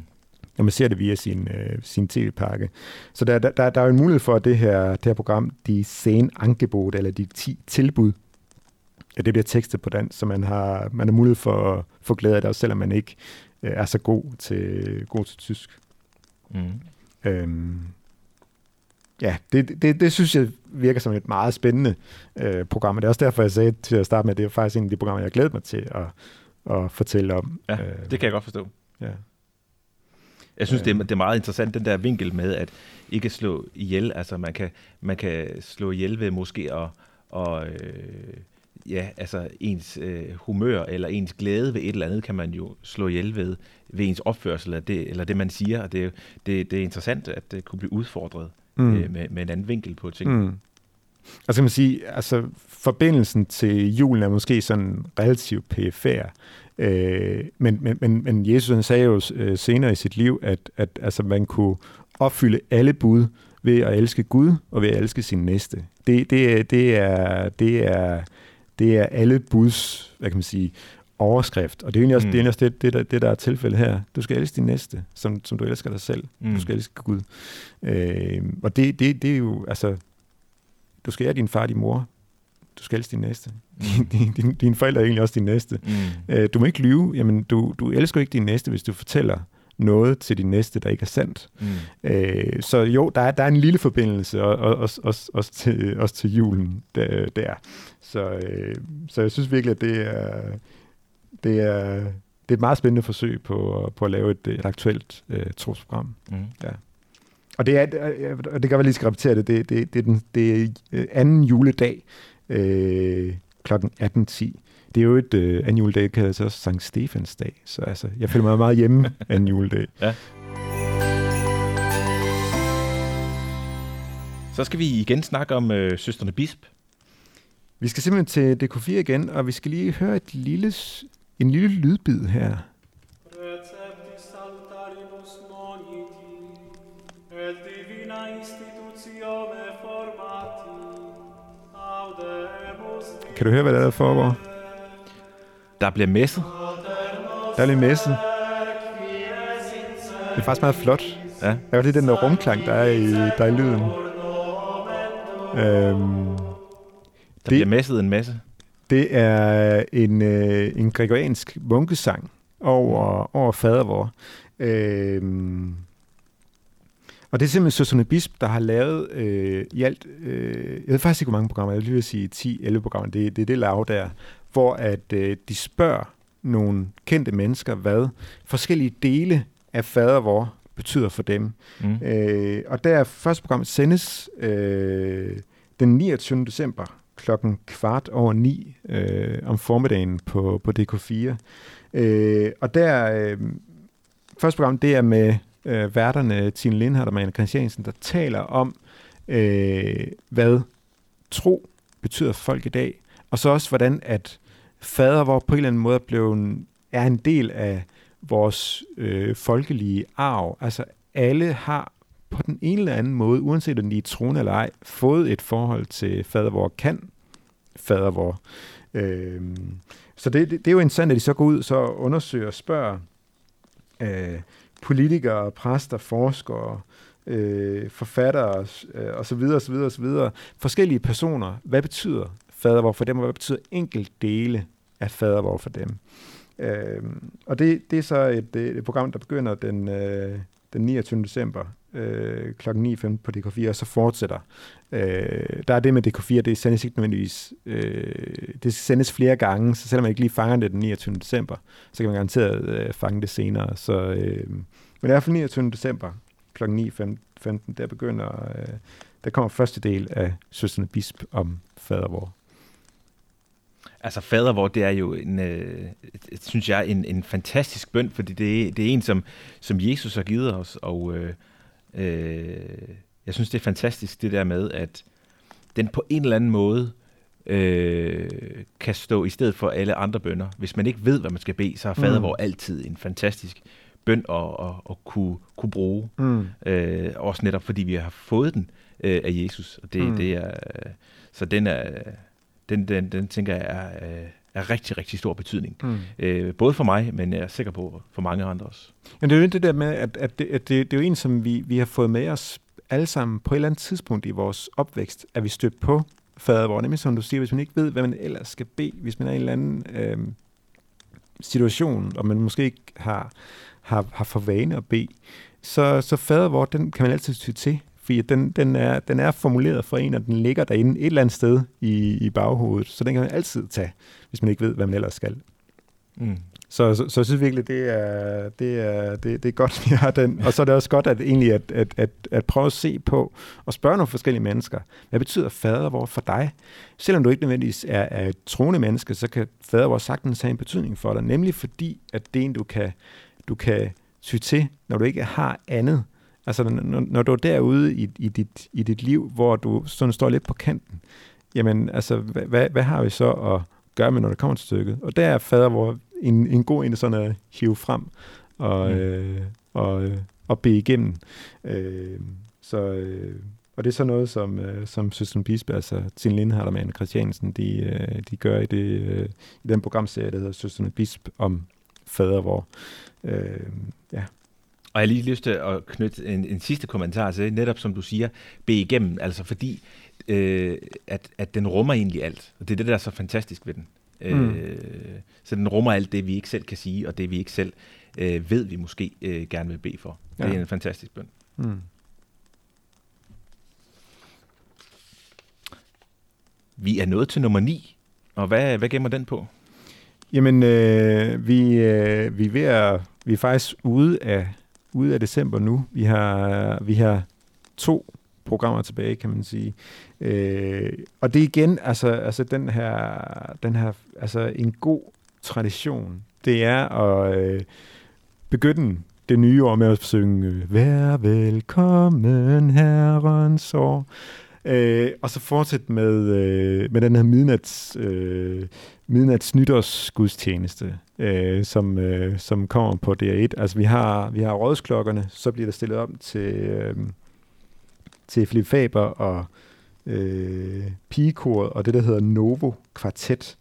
når man ser det via sin, øh, sin tv-pakke. Så der, der, der er jo en mulighed for, at det her, det her program, de sen angebot, eller de 10 tilbud, at det bliver tekstet på dansk, så man har, man har mulighed for at få glæde af det, også selvom man ikke øh, er så god til, god til tysk. Mm. Øhm, ja, det, det, det synes jeg virker som et meget spændende øh, program, og det er også derfor, jeg sagde til at starte med, at det er faktisk en af de programmer, jeg glæder mig til at, at fortælle om. Ja, øh, det kan jeg godt forstå. Ja. Jeg synes, det, er, det er meget interessant, den der vinkel med at ikke slå ihjel. Altså, man kan, man kan slå ihjel ved måske at, og, øh, ja, altså ens øh, humør eller ens glæde ved et eller andet, kan man jo slå ihjel ved, ved ens opførsel eller det, eller det man siger. Og det, det, det er interessant, at det kunne blive udfordret mm. øh, med, med en anden vinkel på ting. Mm. Og så kan man sige, altså forbindelsen til julen er måske sådan relativt pfr. Øh, men, men, men, men Jesus han sagde jo øh, senere i sit liv, at, at altså, man kunne opfylde alle bud ved at elske Gud og ved at elske sin næste. Det, det, det, er, det, er, det er alle buds, hvad kan man sige, overskrift. Og det er egentlig også, mm. det, er også det, det, der, det, der er tilfældet her. Du skal elske din næste, som, som du elsker dig selv. Mm. Du skal elske Gud. Øh, og det, det, det er jo, altså, du skal ære din far og din mor. Du skal elske din næste. Mm. Din, din, dine forældre er egentlig også din næste. Mm. Øh, du må ikke lyve. Jamen, du, du elsker ikke din næste, hvis du fortæller noget til din næste, der ikke er sandt. Mm. Øh, så jo, der er, der er en lille forbindelse, og, og, også, også, også, til, også til julen der. der. Så, øh, så jeg synes virkelig, at det er, det er, det er et meget spændende forsøg på, på at lave et, et aktuelt øh, trosprogram. Mm. Ja. Og det er, øh, og det kan jeg lige skal repetere det, det, det, det er den det er anden juledag øh, kl. 18.10. Det er jo et øh, anden juledag, det kaldes også Sankt Stefans dag, så altså, jeg føler mig meget hjemme anden juledag. Så skal vi igen snakke om øh, Søsterne Bisp. Vi skal simpelthen til DK4 igen, og vi skal lige høre et lille, en lille lydbid her. Kan du høre, hvad der, er, der foregår? Der bliver messet. Der er lidt messe. Det er faktisk meget flot. Ja. Jeg kan lide den der rumklang, der er i, der er i lyden. Øhm, Der Det- bliver messet en masse. det er en, øh, en gregoriansk munkesang over, over fadervor. Øhm, og det er simpelthen Søserne Bisp, der har lavet øh, i alt, øh, jeg ved faktisk ikke, hvor mange programmer, jeg vil lige sige 10-11 programmer, det, det er det lav der, hvor at øh, de spørger nogle kendte mennesker, hvad forskellige dele af fadervor betyder for dem. Mm. Øh, og der første program sendes øh, den 29. december klokken kvart over ni øh, om formiddagen på, på DK4. Øh, og der, øh, første program, det er med øh, værterne Tine Lindhardt og Marianne Christiansen, der taler om, øh, hvad tro betyder for folk i dag, og så også, hvordan at fader, hvor på en eller anden måde blev, en, er en del af vores øh, folkelige arv. Altså alle har på den ene eller anden måde, uanset om de er troende eller ej, fået et forhold til fader, hvor kan fader, hvor. Øh, så det, det, det er jo interessant, at de så går ud så undersøger og spørger øh, politikere, præster, forskere, øh, forfattere øh, og så videre, og så videre, og så videre. Forskellige personer. Hvad betyder fadervor for dem, og hvad betyder enkelt dele af fadervor for dem? Øh, og det, det er så et, øh, et program, der begynder den, øh, den 29. december øh, kl. 9.15 på DK4, og så fortsætter. Øh, der er det med DK4, det sendes ikke nødvendigvis, øh, det sendes flere gange, så selvom man ikke lige fanger det den 29. december, så kan man garanteret øh, fange det senere. Så, øh, men i hvert fald 29. december kl. 9.15, der begynder, øh, der kommer første del af Søsterne Bisp om fadervor. Altså fadervor, det er jo en, øh, synes jeg, en, en fantastisk bøn, fordi det, er- det er en, som, som Jesus har givet os, og øh, øh, jeg synes, det er fantastisk det der med, at den på en eller anden måde øh, kan stå i stedet for alle andre bønder. Hvis man ikke ved, hvad man skal bede, så er fadervor Mm. altid en fantastisk bøn at, at, at kunne, kunne bruge. Mm. Øh, også netop fordi vi har fået den øh, af Jesus. Og det, Mm. det er, så den, er, den, den, den tænker jeg er, øh, er rigtig, rigtig stor betydning. Mm. Øh, både for mig, men jeg er sikker på for mange andre også. Men det er jo det der med, at, at, det, at det, det er jo en, som vi, vi har fået med os alle sammen på et eller andet tidspunkt i vores opvækst, at vi stødt på fadervor. Nemlig som du siger, hvis man ikke ved, hvad man ellers skal bede, hvis man er i en eller anden øh, situation, og man måske ikke har, har, har for vane at bede, så, så fadervor, den kan man altid ty til, fordi den, den, er, den er formuleret for en, og den ligger derinde et eller andet sted i, i baghovedet, så den kan man altid tage, hvis man ikke ved, hvad man ellers skal. Mm. Så, så, så jeg synes virkelig, det er, det, er, det, det er godt, vi har den. Og så er det også godt at, egentlig at, at, at, at prøve at se på og spørge nogle forskellige mennesker. Hvad betyder fadervor for dig? Selvom du ikke nødvendigvis er, er et troende menneske, så kan fadervor sagtens have en betydning for dig. Nemlig fordi, at det er en, du kan, du kan ty til, når du ikke har andet. Altså, når, når du er derude i, i, dit, i dit liv, hvor du sådan står lidt på kanten, jamen, altså, hvad, hvad, hvad har vi så at gøre med, når det kommer til stykket? Og der er fadervor en, en god en, sådan at hive frem og, Mm. øh, og, øh, og bede igennem. Øh, så, øh, og det er så noget, som, øh, som Søsten Bispe, altså Tine Lindhardt og Marianne Christiansen, de, øh, de gør i, det, øh, i den programserie, der hedder Søsten Bisp om fadervor. Øh, ja. Og jeg har lige lyst til at knytte en, en sidste kommentar til, netop som du siger, bede igennem, altså fordi, øh, at, at den rummer egentlig alt. Og det er det, der er så fantastisk ved den. Mm. Øh, så den rummer alt det, vi ikke selv kan sige, og det, vi ikke selv øh, ved, vi måske øh, gerne vil bede for. Det Ja. er en fantastisk bøn. Mm. Vi er nået til nummer 9, og hvad, hvad gemmer den på? Jamen, øh, vi, øh, vi, er ved at, vi er faktisk ude af, ude af december nu. Vi har, vi har to programmer tilbage, kan man sige. Øh, og det er igen, altså, altså den her, den her, altså en god tradition, det er at øh, begynde det nye år med at synge Vær velkommen herrens år. Øh, og så fortsætte med, øh, med den her midnats, øh, midnats nytårsgudstjeneste, øh, som, øh, som kommer på DR1. Altså vi har, vi har rådsklokkerne, så bliver der stillet om til, øh, til Philip Faber og øh, pigekoret, og det der hedder Novo Kvartet,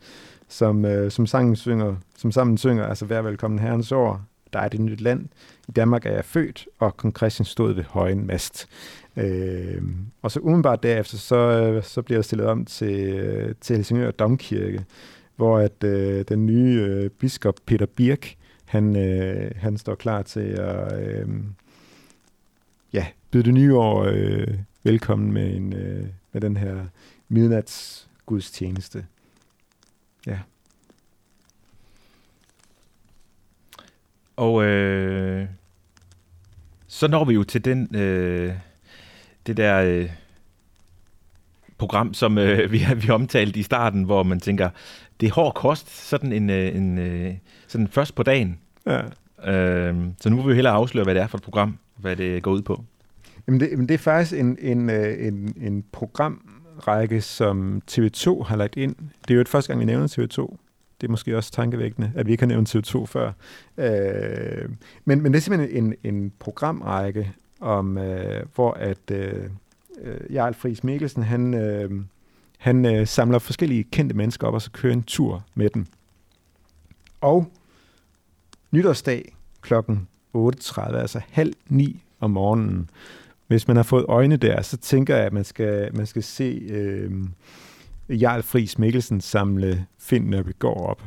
som, øh, som, sangen synger, som sammen synger, altså Vær velkommen herrens år, der er det nyt land, i Danmark er jeg født, og kong Christian stod ved højen mast. Øh, og så umiddelbart derefter, så, øh, så bliver der stillet om til, øh, til Helsingør Domkirke, hvor at øh, den nye øh, biskop Peter Birk, han, øh, han står klar til at øh, ja, byde det nye år øh, velkommen med, en, øh, med den her midnatsgudstjeneste. Ja. Og øh, så når vi jo til den, øh, det der øh, program, som øh, vi, vi omtalte i starten, hvor man tænker, det er hård kost, sådan en, øh, en øh, sådan først på dagen. ja. Øh, så nu vil vi hellere afsløre, hvad det er for et program, hvad det går ud på. Jamen det, jamen det er faktisk en, en, øh, en, en programrække, som TV2 har lagt ind. Det er jo et første gang, vi nævner TV2. Det er måske også tankevækkende, at vi ikke har nævnt TV2 før. Øh, men, men det er simpelthen en, en programrække, om, øh, hvor at øh, øh, Jarl Friis Mikkelsen, han, øh, han øh, samler forskellige kendte mennesker op, og så kører en tur med dem. Og nytårsdag klokken 8.30, altså halv ni om morgenen, hvis man har fået øjne der, så tænker jeg, at man skal, man skal se øh, Jarl Friis Mikkelsen samle Finn Nørbegaard op.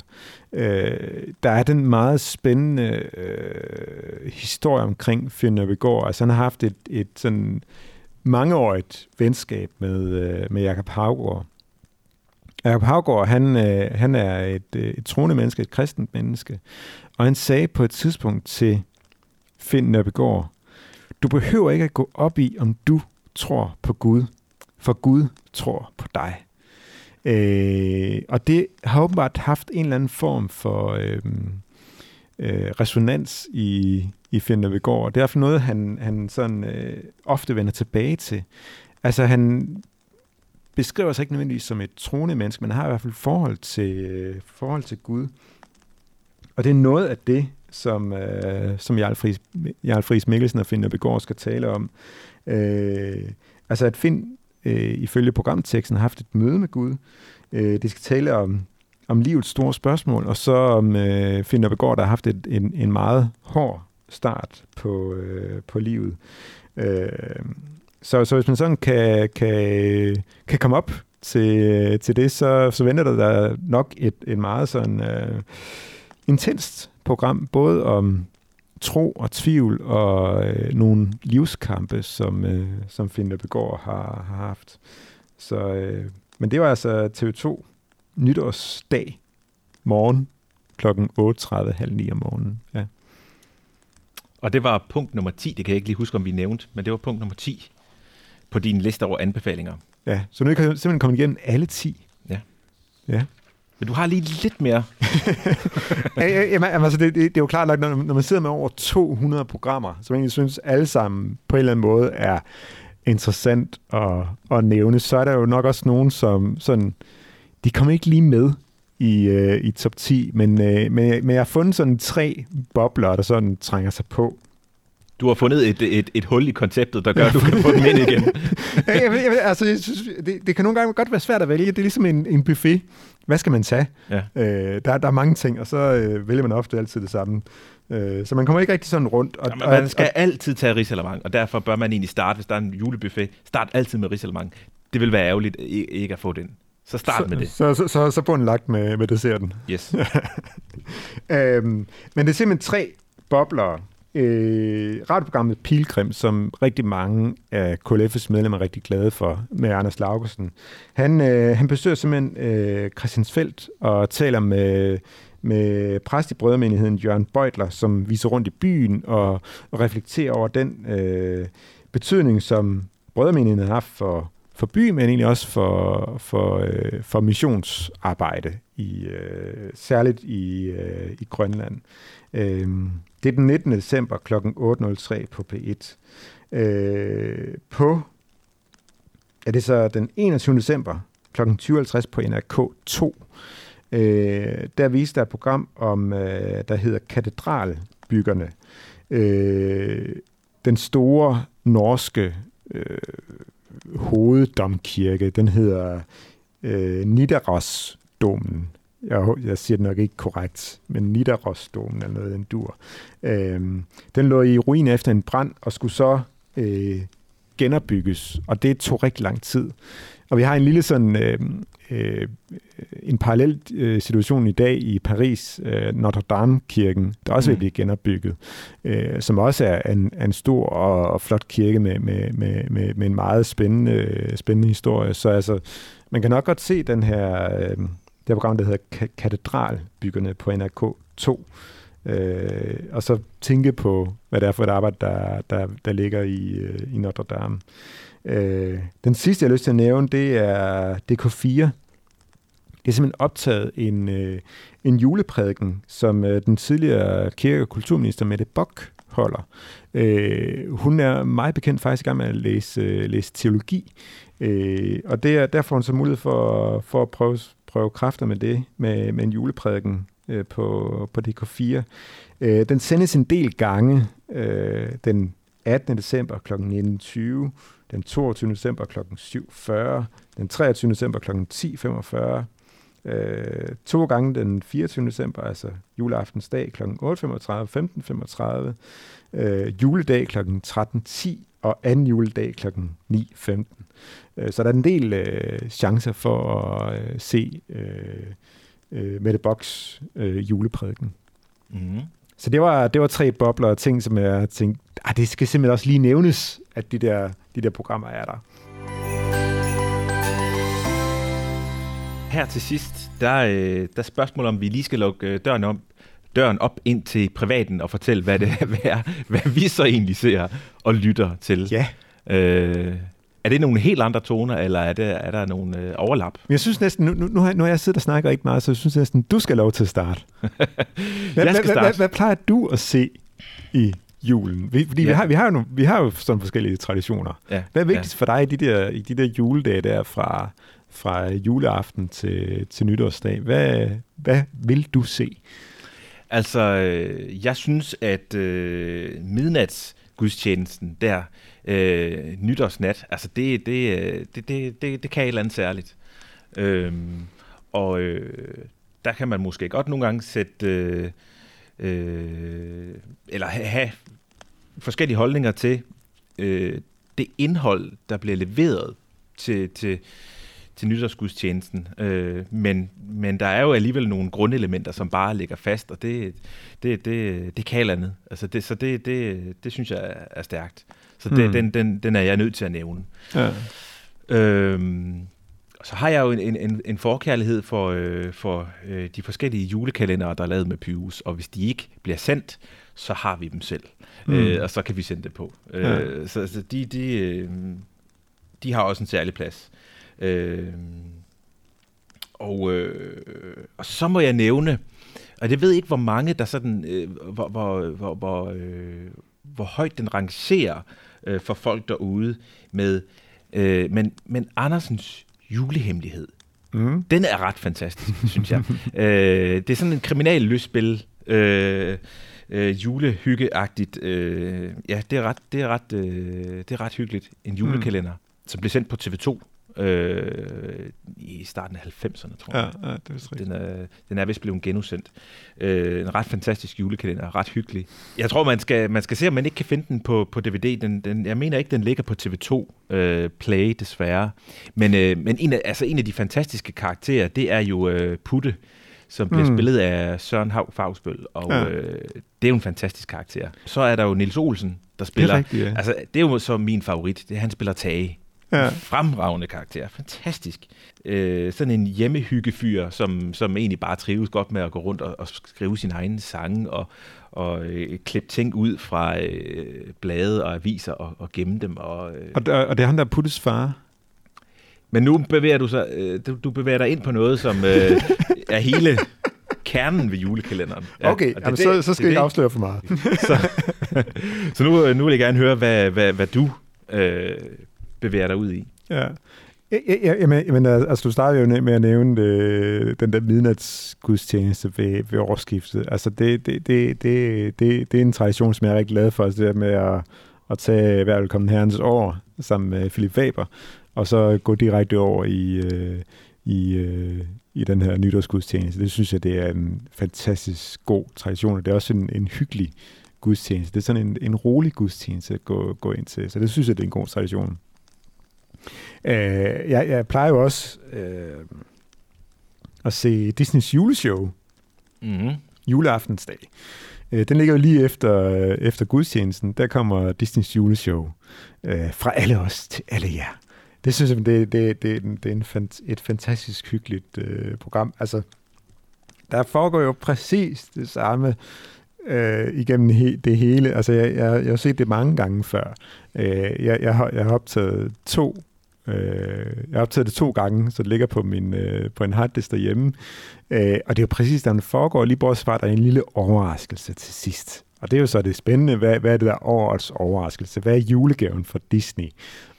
Øh, der er den meget spændende øh, historie omkring Finn Nørbegaard. Altså han har haft et, et sådan mangeårigt venskab med, øh, med Jakob Havgård. Jakob Havgård, han, øh, han er et, øh, et troende menneske, et kristent menneske. Og han sagde på et tidspunkt til Finn Nørbegaard, du behøver ikke at gå op i, om du tror på Gud, for Gud tror på dig. Øh, og det har åbenbart haft en eller anden form for øh, øh, resonans i, i Finn Nørbegaard, og det er fald noget, han, han sådan, øh, ofte vender tilbage til. Altså han beskriver sig ikke nødvendigvis som et troende menneske, men han har i hvert fald forhold til, øh, forhold til Gud. Og det er noget af det, som, øh, som Jarl Friis, Jarl Friis Mikkelsen og Finn Nørbegaard skal tale om. Øh, altså at Finn øh, ifølge programteksten har haft et møde med Gud. Øh, det skal tale om, om livets store spørgsmål, og så om øh, Finn Nørbegaard, der har haft et, en, en meget hård start på, øh, på livet. Øh, så, så hvis man sådan kan, kan, kan komme op til, til det, så, så venter der, der nok et, et meget sådan øh, intenst program, både om tro og tvivl og øh, nogle livskampe, som, øh, som Finn Nørbegaard har, har haft. Så, øh, men det var altså TV2 nytårsdag morgen klokken 8.30, halv ni om morgenen. Ja. Og det var punkt nummer 10, det kan jeg ikke lige huske, om vi nævnte, men det var punkt nummer 10 på din liste over anbefalinger. ja, så nu kan jeg simpelthen komme igennem alle 10. Ja. Ja. Men du har lige lidt mere. Ja, ja, Jamen, altså, det, det, det er jo klart, at når, når man sidder med over 200 programmer, som jeg egentlig synes alle sammen på en eller anden måde er interessant at, at nævne, så er der jo nok også nogen, som sådan, de kommer ikke lige med i, øh, i top 10, men, øh, men, men jeg har fundet sådan tre bobler, der sådan trænger sig på. Du har fundet et, et, et hul i konceptet, der gør, at du kan få den ind igen. jeg, jeg, jeg, altså, jeg synes, det, det kan nogle gange godt være svært at vælge. Det er ligesom en, en buffet. Hvad skal man tage? Ja. Øh, der, der er mange ting, og så øh, vælger man ofte altid det samme. Øh, så man kommer ikke rigtig sådan rundt. Og, Jamen, man skal altid tage risalemang, og derfor bør man egentlig starte, hvis der er en julebuffet, start altid med risalemang. Det vil være ærgerligt ikke at få den. Så start så, med det. Så, så, så, så bunden lagt med, med desserten. Yes. øhm, men det er simpelthen tre bobler. Øh, radioprogrammet Pilgrim, som rigtig mange af KLF's medlemmer er rigtig glade for, med Anders Laugesen. Han, øh, han besøger simpelthen øh, Christiansfeldt og taler med, med præst i brødremenigheden Jørgen Beutler, som viser rundt i byen og, og reflekterer over den øh, betydning, som brødremenigheden har haft for, for by, men egentlig også for, for, øh, for missionsarbejde, i, øh, særligt i, øh, i Grønland. Øh, det er den 19. december kl. 8.03 på P1. Øh, på er det så den 21. december kl. 20.50 på NRK2. Øh, der viste der et program om, øh, der hedder Katedralbyggerne. Øh, den store norske øh, hoveddomkirke, den hedder øh, Nidarosdomen. Jeg, jeg siger det nok ikke korrekt, men Nidarosdomen eller noget, den dur. Øh, den lå i ruin efter en brand og skulle så øh, genopbygges, og det tog rigtig lang tid. Og vi har en lille sådan øh, øh, en parallel øh, situation i dag i Paris, øh, Notre Dame-kirken, der også vil Mm. blive genopbygget, øh, som også er en, en stor og, og flot kirke med, med, med, med, med en meget spændende, spændende historie. Så altså, man kan nok godt se den her, øh, det her program, der hedder Ka- Katedralbyggerne på NRK2, øh, og så tænke på, hvad det er for et arbejde, der, der, der ligger i, øh, i Notre Dame. Øh, den sidste, jeg har lyst til at nævne, det er DK4. Det er simpelthen optaget en, øh, en juleprædiken, som øh, den tidligere kirke- og kulturminister Mette Bock holder. Øh, hun er meget bekendt faktisk i gang med at læse, øh, læse teologi, øh, og det er, der får hun så mulighed for, for at prøve, prøve kræfter med det, med, med en juleprædiken øh, på, på DK4. Øh, den sendes en del gange øh, den 18. december kl. 19.20, den 22. december kl. 7.40, den 23. december kl. 10.45, øh, to gange den 24. december, altså juleaftensdag kl. 8.35, 15.35, øh, juledag kl. 13.10 og anden juledag kl. 9.15. Øh, så der er en del øh, chancer for at øh, se øh, øh, Mette Boks øh, juleprædiken. Mm. Så det var, det var tre bobler og ting, som jeg tænkte, ah, det skal simpelthen også lige nævnes, at de der, de der programmer er der. Her til sidst, der, øh, der er spørgsmål om, vi lige skal lukke øh, døren, om, døren op ind til privaten og fortælle, hvad, det, hvad, er, hvad vi så egentlig ser og lytter til. Ja. Øh, er det nogle helt andre toner, eller er, det, er der nogle øh, overlap? Jeg synes næsten, nu, nu, nu har nu har jeg siddet og snakket ikke meget, så jeg synes næsten, du skal lov til at starte. Hvad, Jeg skal hvad, hvad, starte. hvad, hvad plejer du at se i julen? Vi, fordi ja. vi, Ja. har, vi, har jo, nogle- vi har jo sådan forskellige traditioner. Ja, Hvad er vigtigst for dig i de der, i de der juledage der fra, fra juleaften til, til nytårsdag? Hvad, hvad vil du se? Altså, øh, jeg synes, at øh, gudstjenesten der, øh, nytårsnat, altså det, det, det, det, det, det kan et eller andet særligt. Øhm, og øh, der kan man måske godt nogle gange sætte, øh, øh, eller ha- have forskellige holdninger til øh, det indhold, der bliver leveret til, til, til nytårsgudstjenesten. Øh, men, men der er jo alligevel nogle grundelementer, som bare ligger fast, og det, det, det, det kan andet. Altså det, så det, det, det synes jeg er- stærkt. Så det, hmm. den, den, den er jeg nødt til at nævne. Ja. Øhm, så har jeg jo en, en, en, forkærlighed for, øh, for øh, de forskellige julekalendere, der er lavet med Pyrus, og hvis de ikke bliver sendt, så har vi dem selv, Mm. mm. øh, og så kan vi sende det på. Ja. Øh, så så de, de, øh, de har også en særlig plads. Øh, og, øh, og så må jeg nævne, og jeg ved ikke, hvor mange der sådan, øh, hvor, hvor, hvor, hvor, øh, hvor højt den rangerer øh, for folk derude med, øh, men, men Andersens julehemmelighed, Mm. den er ret fantastisk, synes jeg. øh, det er sådan en kriminal lystspil, øh, øh, julehyggeagtigt. Øh, ja, det er ret, det er ret, øh, det er ret hyggeligt. En julekalender, mm. som blev sendt på TV2 øh, i starten af 90'erne, tror jeg. Ja, ja, det er rigtigt. Den er, den er vist blevet genudsendt. Øh, en ret fantastisk julekalender, ret hyggelig. Jeg tror, man skal, man skal se, om man ikke kan finde den på, på DVD. Den, den, jeg mener ikke, den ligger på TV2 øh, Play, desværre. Men, øh, men en, af, altså, en af de fantastiske karakterer, det er jo øh, Putte, som bliver Mm. spillet af Søren Hav Fagsbøl. Og Ja. øh, det er jo en fantastisk karakter. Så er der jo Nils Olsen, der spiller... rigtigt, ja. Altså, det er jo så min favorit. Det er, han spiller Tage. Ja. Ja. Fremragende karakter. Fantastisk. Øh, sådan en hjemmehyggefyr, som, som egentlig bare trives godt med at gå rundt og, og skrive sine egne sange og, og øh, klippe ting ud fra øh, blade og aviser og, og gemme dem. Og, øh. Og, og det er ham, der er Puttes far. Men nu bevæger du, sig, øh, du, du bevæger dig ind på noget, som øh, er hele kernen ved julekalenderen. Okay, og jamen, så, så skal jeg det, ikke afsløre for meget. Så nu, nu vil jeg gerne høre, hvad, hvad, hvad du øh, bevæger dig ud i. Ja. Ja, ja, jamen, jamen, altså, du startede jo med at nævne øh, den der midnatsgudstjeneste ved, ved årsskiftet. Altså, det, det, det, det, det, det er en tradition, som jeg er rigtig glad for, altså det der med at, at tage hver velkommen herrens år sammen med Philip Faber, og så gå direkte over i, øh, i, øh, i den her nytårsgudstjeneste. Det synes jeg, det er en fantastisk god tradition, og det er også en, en hyggelig gudstjeneste. Det er sådan en, en rolig gudstjeneste at gå, gå ind til, så det synes jeg, det er en god tradition. Øh, jeg, jeg plejer jo også øh, at se Disneys juleshow, Mm-hmm. juleaftensdag. Øh, den ligger jo lige efter, øh, efter gudstjenesten. Der kommer Disneys juleshow øh, fra alle os til alle jer. Det synes jeg, det, det, det, det er en fant- et fantastisk hyggeligt øh, program. Altså, der foregår jo præcis det samme øh, igennem he- det hele. Altså, jeg, jeg, jeg har set det mange gange før. Øh, jeg, jeg, har, jeg har optaget to Øh, jeg har optaget det to gange, så det ligger på, min, øh, på en harddisk derhjemme. Øh, og det er jo præcis, der den foregår, lige bortset fra, at der er en lille overraskelse til sidst. Og det er jo så det spændende, hvad, hvad er det der årets overraskelse? Hvad er julegaven for Disney?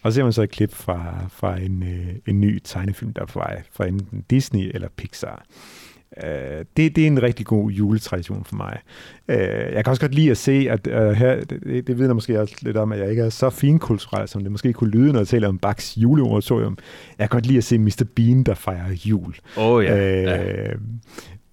Og så ser man så et klip fra, fra en, øh, en ny tegnefilm, der er på vej, fra enten Disney eller Pixar. Øh, det, det er en rigtig god juletradition for mig. Øh, jeg kan også godt lide at se, at øh, her, det, det vidner måske også lidt om, at jeg ikke er så finkulturel, som det måske kunne lyde, når jeg taler om Bachs juleoratorium. Jeg kan godt lide at se Mr. Bean, der fejrer jul. Oh, ja. Øh, ja.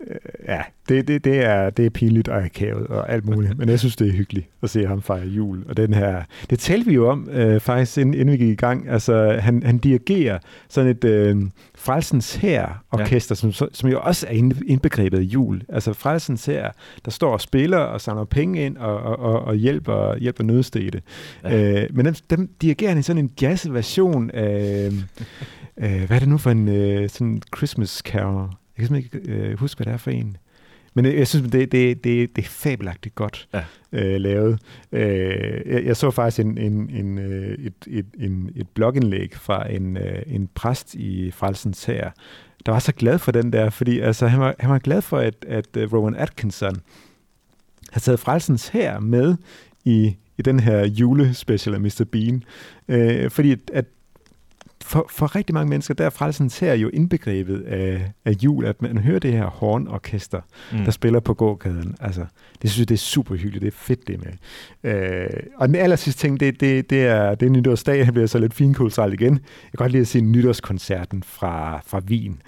Øh, ja, det, det, det, er, det er pinligt og akavet og alt muligt, men jeg synes, det er hyggeligt at se ham fejre jul. Og den her, det talte vi jo om øh, faktisk, inden, inden vi gik i gang. Altså, han, han dirigerer sådan et øh, Frelsens her orkester, ja. som, som jo også er indbegrebet af jul. Altså Frelsens her, der står og spiller og samler penge ind og, og, og, og hjælper, hjælper nødstede. Ja. Øh, men dem, dem dirigerer han i sådan en jazz-version af, øh, hvad er det nu for en øh, sådan Christmas carol? Jeg kan simpelthen ikke øh, huske, hvad det er for en. Men jeg, synes, det, det, det, det er fabelagtigt godt Ja. øh, lavet. Øh, jeg, jeg så faktisk en, en, en, øh, et, et, en, et blogindlæg fra en, øh, en præst i Frelsens her, der var så glad for den der, fordi altså, han, var, han var glad for, at, at øh, Rowan Atkinson havde taget Frelsens her med i, i den her julespecial af Mr. Bean. Øh, fordi at, at for, for rigtig mange mennesker, der er frelsens her jo indbegrebet af, af jul, at man hører det her hornorkester, mm. der spiller på gågaden. Altså, det synes jeg, det er super hyggeligt. Det er fedt, det med. Øh, og den aller sidste ting, det, det, det, er, det er nytårsdag. Jeg bliver så lidt finkulturelt igen. Jeg kan godt lide at se nytårskoncerten fra, fra Wien.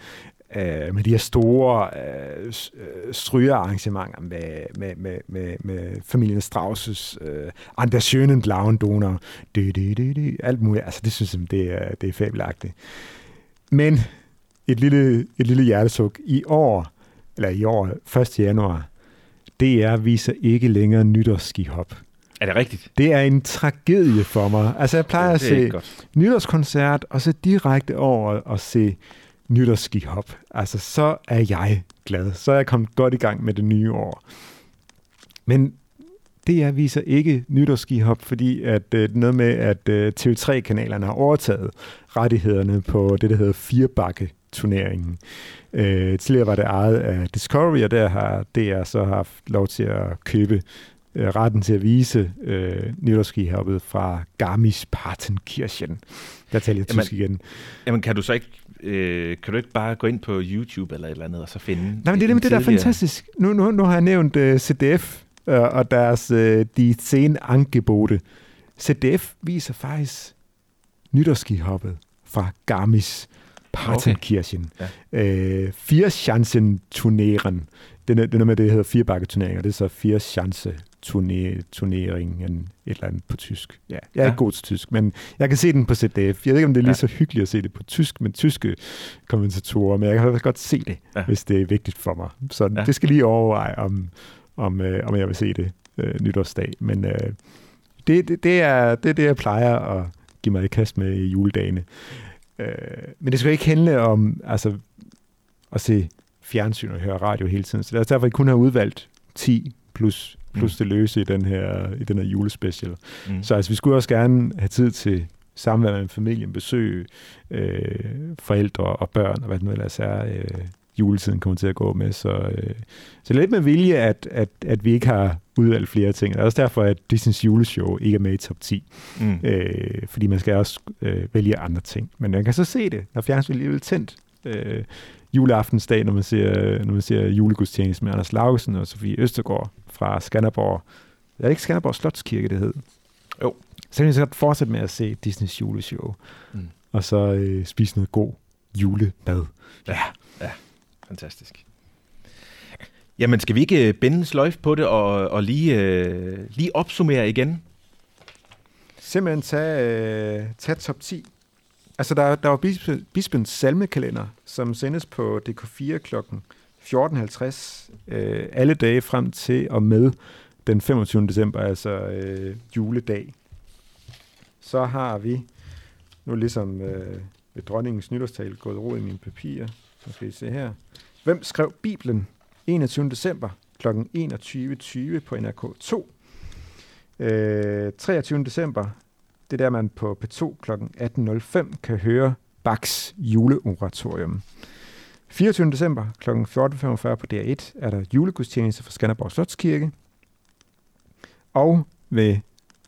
Øh, med de her store øh, øh, strygerarrangementer med, med, med, med, med familien Strauss' øh, An der schönen blauen Donau, dy, dy, dy, dy, alt muligt. Altså, det synes jeg, det er, det er fabelagtigt. Men et lille, et lille hjertesuk. I år, eller i år, 1. januar, DR viser ikke længere nytårsskihop. Er det rigtigt? Det er en tragedie for mig. Altså, jeg plejer at det er ikke se nytårskoncert, og så direkte over og se nytårsskihop. Altså, så er jeg glad. Så er jeg kommet godt i gang med det nye år. Men DR viser ikke nytårsskihop, fordi at øh, det noget med, at øh, TV3-kanalerne har overtaget rettighederne på det, der hedder Firebakke-turneringen. Øh, tidligere var det ejet af Discovery, og der har DR så haft lov til at købe øh, retten til at vise øh, nytårsskihoppet fra Garmisch-Partenkirchen. Der taler jeg Jamen, tysk igen. Jamen, kan du så ikke, øh, kan du ikke bare gå ind på YouTube eller et eller andet, og så finde... Nej, men det er nemlig det, der er fantastisk. Nu, nu, nu har jeg nævnt uh, CDF uh, og deres uh, de scene angebote. CDF viser faktisk nytårsskihoppet fra Garmisch Partenkirchen. Okay. Okay. Uh, fire chancen turneren. Det er, er noget med, det hedder fire bakke turneringer. Det er så fire chance turneringen, et eller andet på tysk. Ja, jeg er Ja. ikke god til tysk, men jeg kan se den på ZDF. Jeg ved ikke, om det er lige Ja. så hyggeligt at se det på tysk, med tyske kommentatorer, men jeg kan godt se det, Ja. hvis det er vigtigt for mig. Så ja. det skal lige overveje, om, om, øh, om jeg vil se det øh, nytårsdag. Men øh, det, det, det, er, det er det, jeg plejer at give mig i kast med i juledagene. Øh, men det skal ikke handle om altså, at se fjernsyn og høre radio hele tiden. Så det er også derfor, jeg kun har udvalgt 10 plus, plus Mm. det løse i den her, i den her julespecial. Mm. Så altså, vi skulle også gerne have tid til samvær med familien, besøg, øh, forældre og børn, og hvad det nu ellers er, øh, juletiden kommer til at gå med. Så, øh, så lidt med vilje, at, at, at vi ikke har udvalgt flere ting. Det er også derfor, at Disneys juleshow ikke er med i top 10. Mm. Øh, fordi man skal også øh, vælge andre ting. Men man kan så se det, når fjernsynet er tændt. Øh, juleaftensdag, når man ser, når man ser julegudstjeneste med Anders Laugesen og Sofie Østergaard fra Skanderborg. Er det ikke Skanderborg Slotskirke, det hed? Jo. Så kan vi så fortsætte med at se Disneys juleshow. Mm. Og så øh, spise noget god julemad. Fantastisk. Jamen, skal vi ikke øh, binde sløjf på det og, og lige, øh, lige opsummere igen? Simpelthen tage, øh, tage top 10. Altså, der, der var bispe, bispens salmekalender, som sendes på DK4 kl. 14.50 øh, alle dage frem til og med den 25. december, altså øh, juledag. Så har vi nu ligesom øh, ved dronningens nytårstal gået ro i mine papirer. Så skal I se her. Hvem skrev Bibelen 21. december kl. 21.20 på NRK2? Øh, 23. december, det er der, man på P2 kl. 18.05 kan høre Bachs juleoratorium. 24. december kl. 14.45 på DR1 er der julegudstjeneste fra Skanderborg Slotskirke. Og ved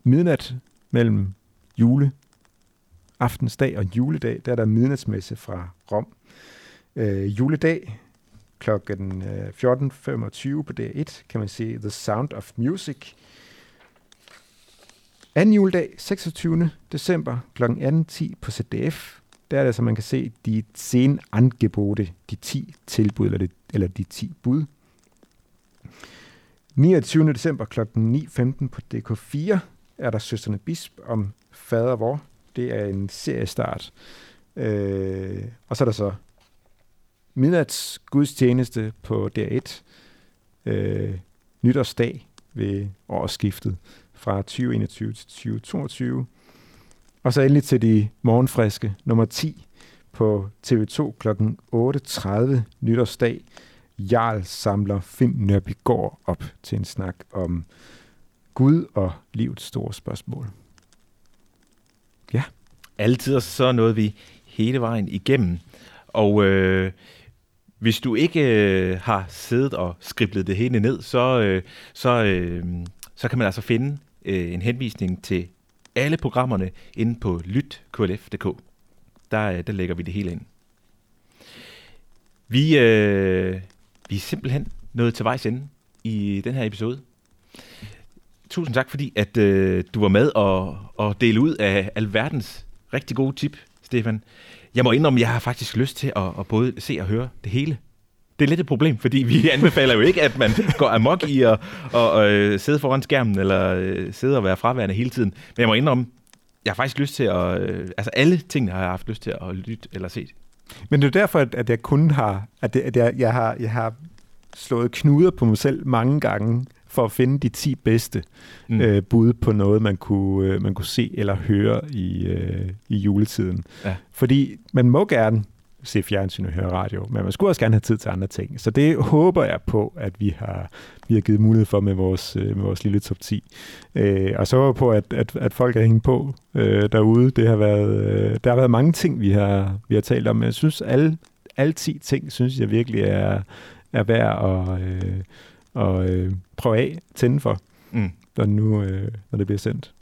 midnat mellem jule aftensdag og juledag, der er der midnatsmesse fra Rom. Øh, juledag kl. 14.25 øh, på DR1 kan man se The Sound of Music. Anden juledag, 26. december kl. 18.10 på ZDF. Der er det, så man kan se de 10 angebote, de 10 tilbud, eller, det, eller de 10 bud. 29. december kl. 9.15 på DK4 er der Søsterne Bisp om fader vor. Det er en seriestart. Øh, og så er der så midnats gudstjeneste på DR1. Øh, nytårsdag ved årsskiftet fra 2021 til 2022. Og så endelig til de morgenfriske nummer 10 på TV2 kl. 8.30 nytårsdag. Jarl samler Finn Nørbygård op til en snak om Gud og livets store spørgsmål. Ja. Altid så nåede vi hele vejen igennem. Og øh, hvis du ikke øh, har siddet og skriblet det hele ned, så, øh, så, øh, så kan man altså finde øh, en henvisning til alle programmerne inde på lytklf.dk. Der, øh, der lægger vi det hele ind. Vi, øh, vi er simpelthen nået til vejs ende i den her episode. Tusind tak, fordi at øh, du var med og, og dele ud af alverdens rigtig gode tip, Stefan. Jeg må indrømme, at jeg har faktisk lyst til at, at både se og høre det hele. Det er lidt et problem, fordi vi anbefaler jo ikke, at man går amok i at, at, at sidde foran skærmen, eller øh, sidde og være fraværende hele tiden. Men jeg må indrømme, jeg har faktisk lyst til at... øh, Altså alle tingene har jeg haft lyst til at lytte eller se. Men det er derfor, at, at jeg kun har, at, det, at jeg, jeg, har, jeg har slået knuder på mig selv mange gange for at finde de 10 bedste mm. øh, bud på noget, man kunne, øh, man kunne se eller høre i, øh, i juletiden. Ja. Fordi man må gerne se fjernsyn og høre radio, men man skulle også gerne have tid til andre ting. Så det håber jeg på, at vi har, vi har givet mulighed for med vores, øh, med vores lille top 10. Øh, og så håber jeg på, at, at, at folk er hængt på øh, derude. Det har været, øh, der har været mange ting, vi har, vi har talt om, men jeg synes, alle, alle 10 ting, synes jeg virkelig er, er værd at, øh, at øh, prøve af, tænde for, Mm. når, nu, øh, når det bliver sendt.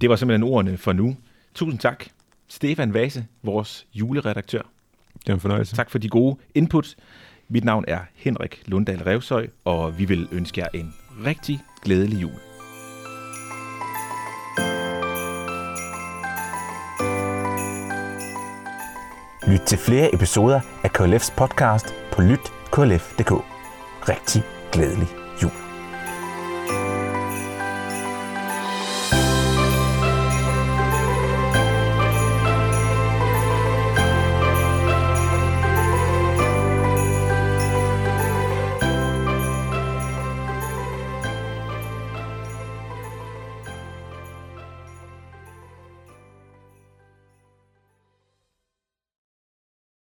Det var simpelthen ordene for nu. Tusind tak, Stefan Vase, vores juleredaktør. Det er en fornøjelse. Tak for de gode input. Mit navn er Henrik Lundahl Revsøj, og vi vil ønske jer en rigtig glædelig jul. Lyt til flere episoder af KLF's podcast på lytklf.dk. Rigtig glædelig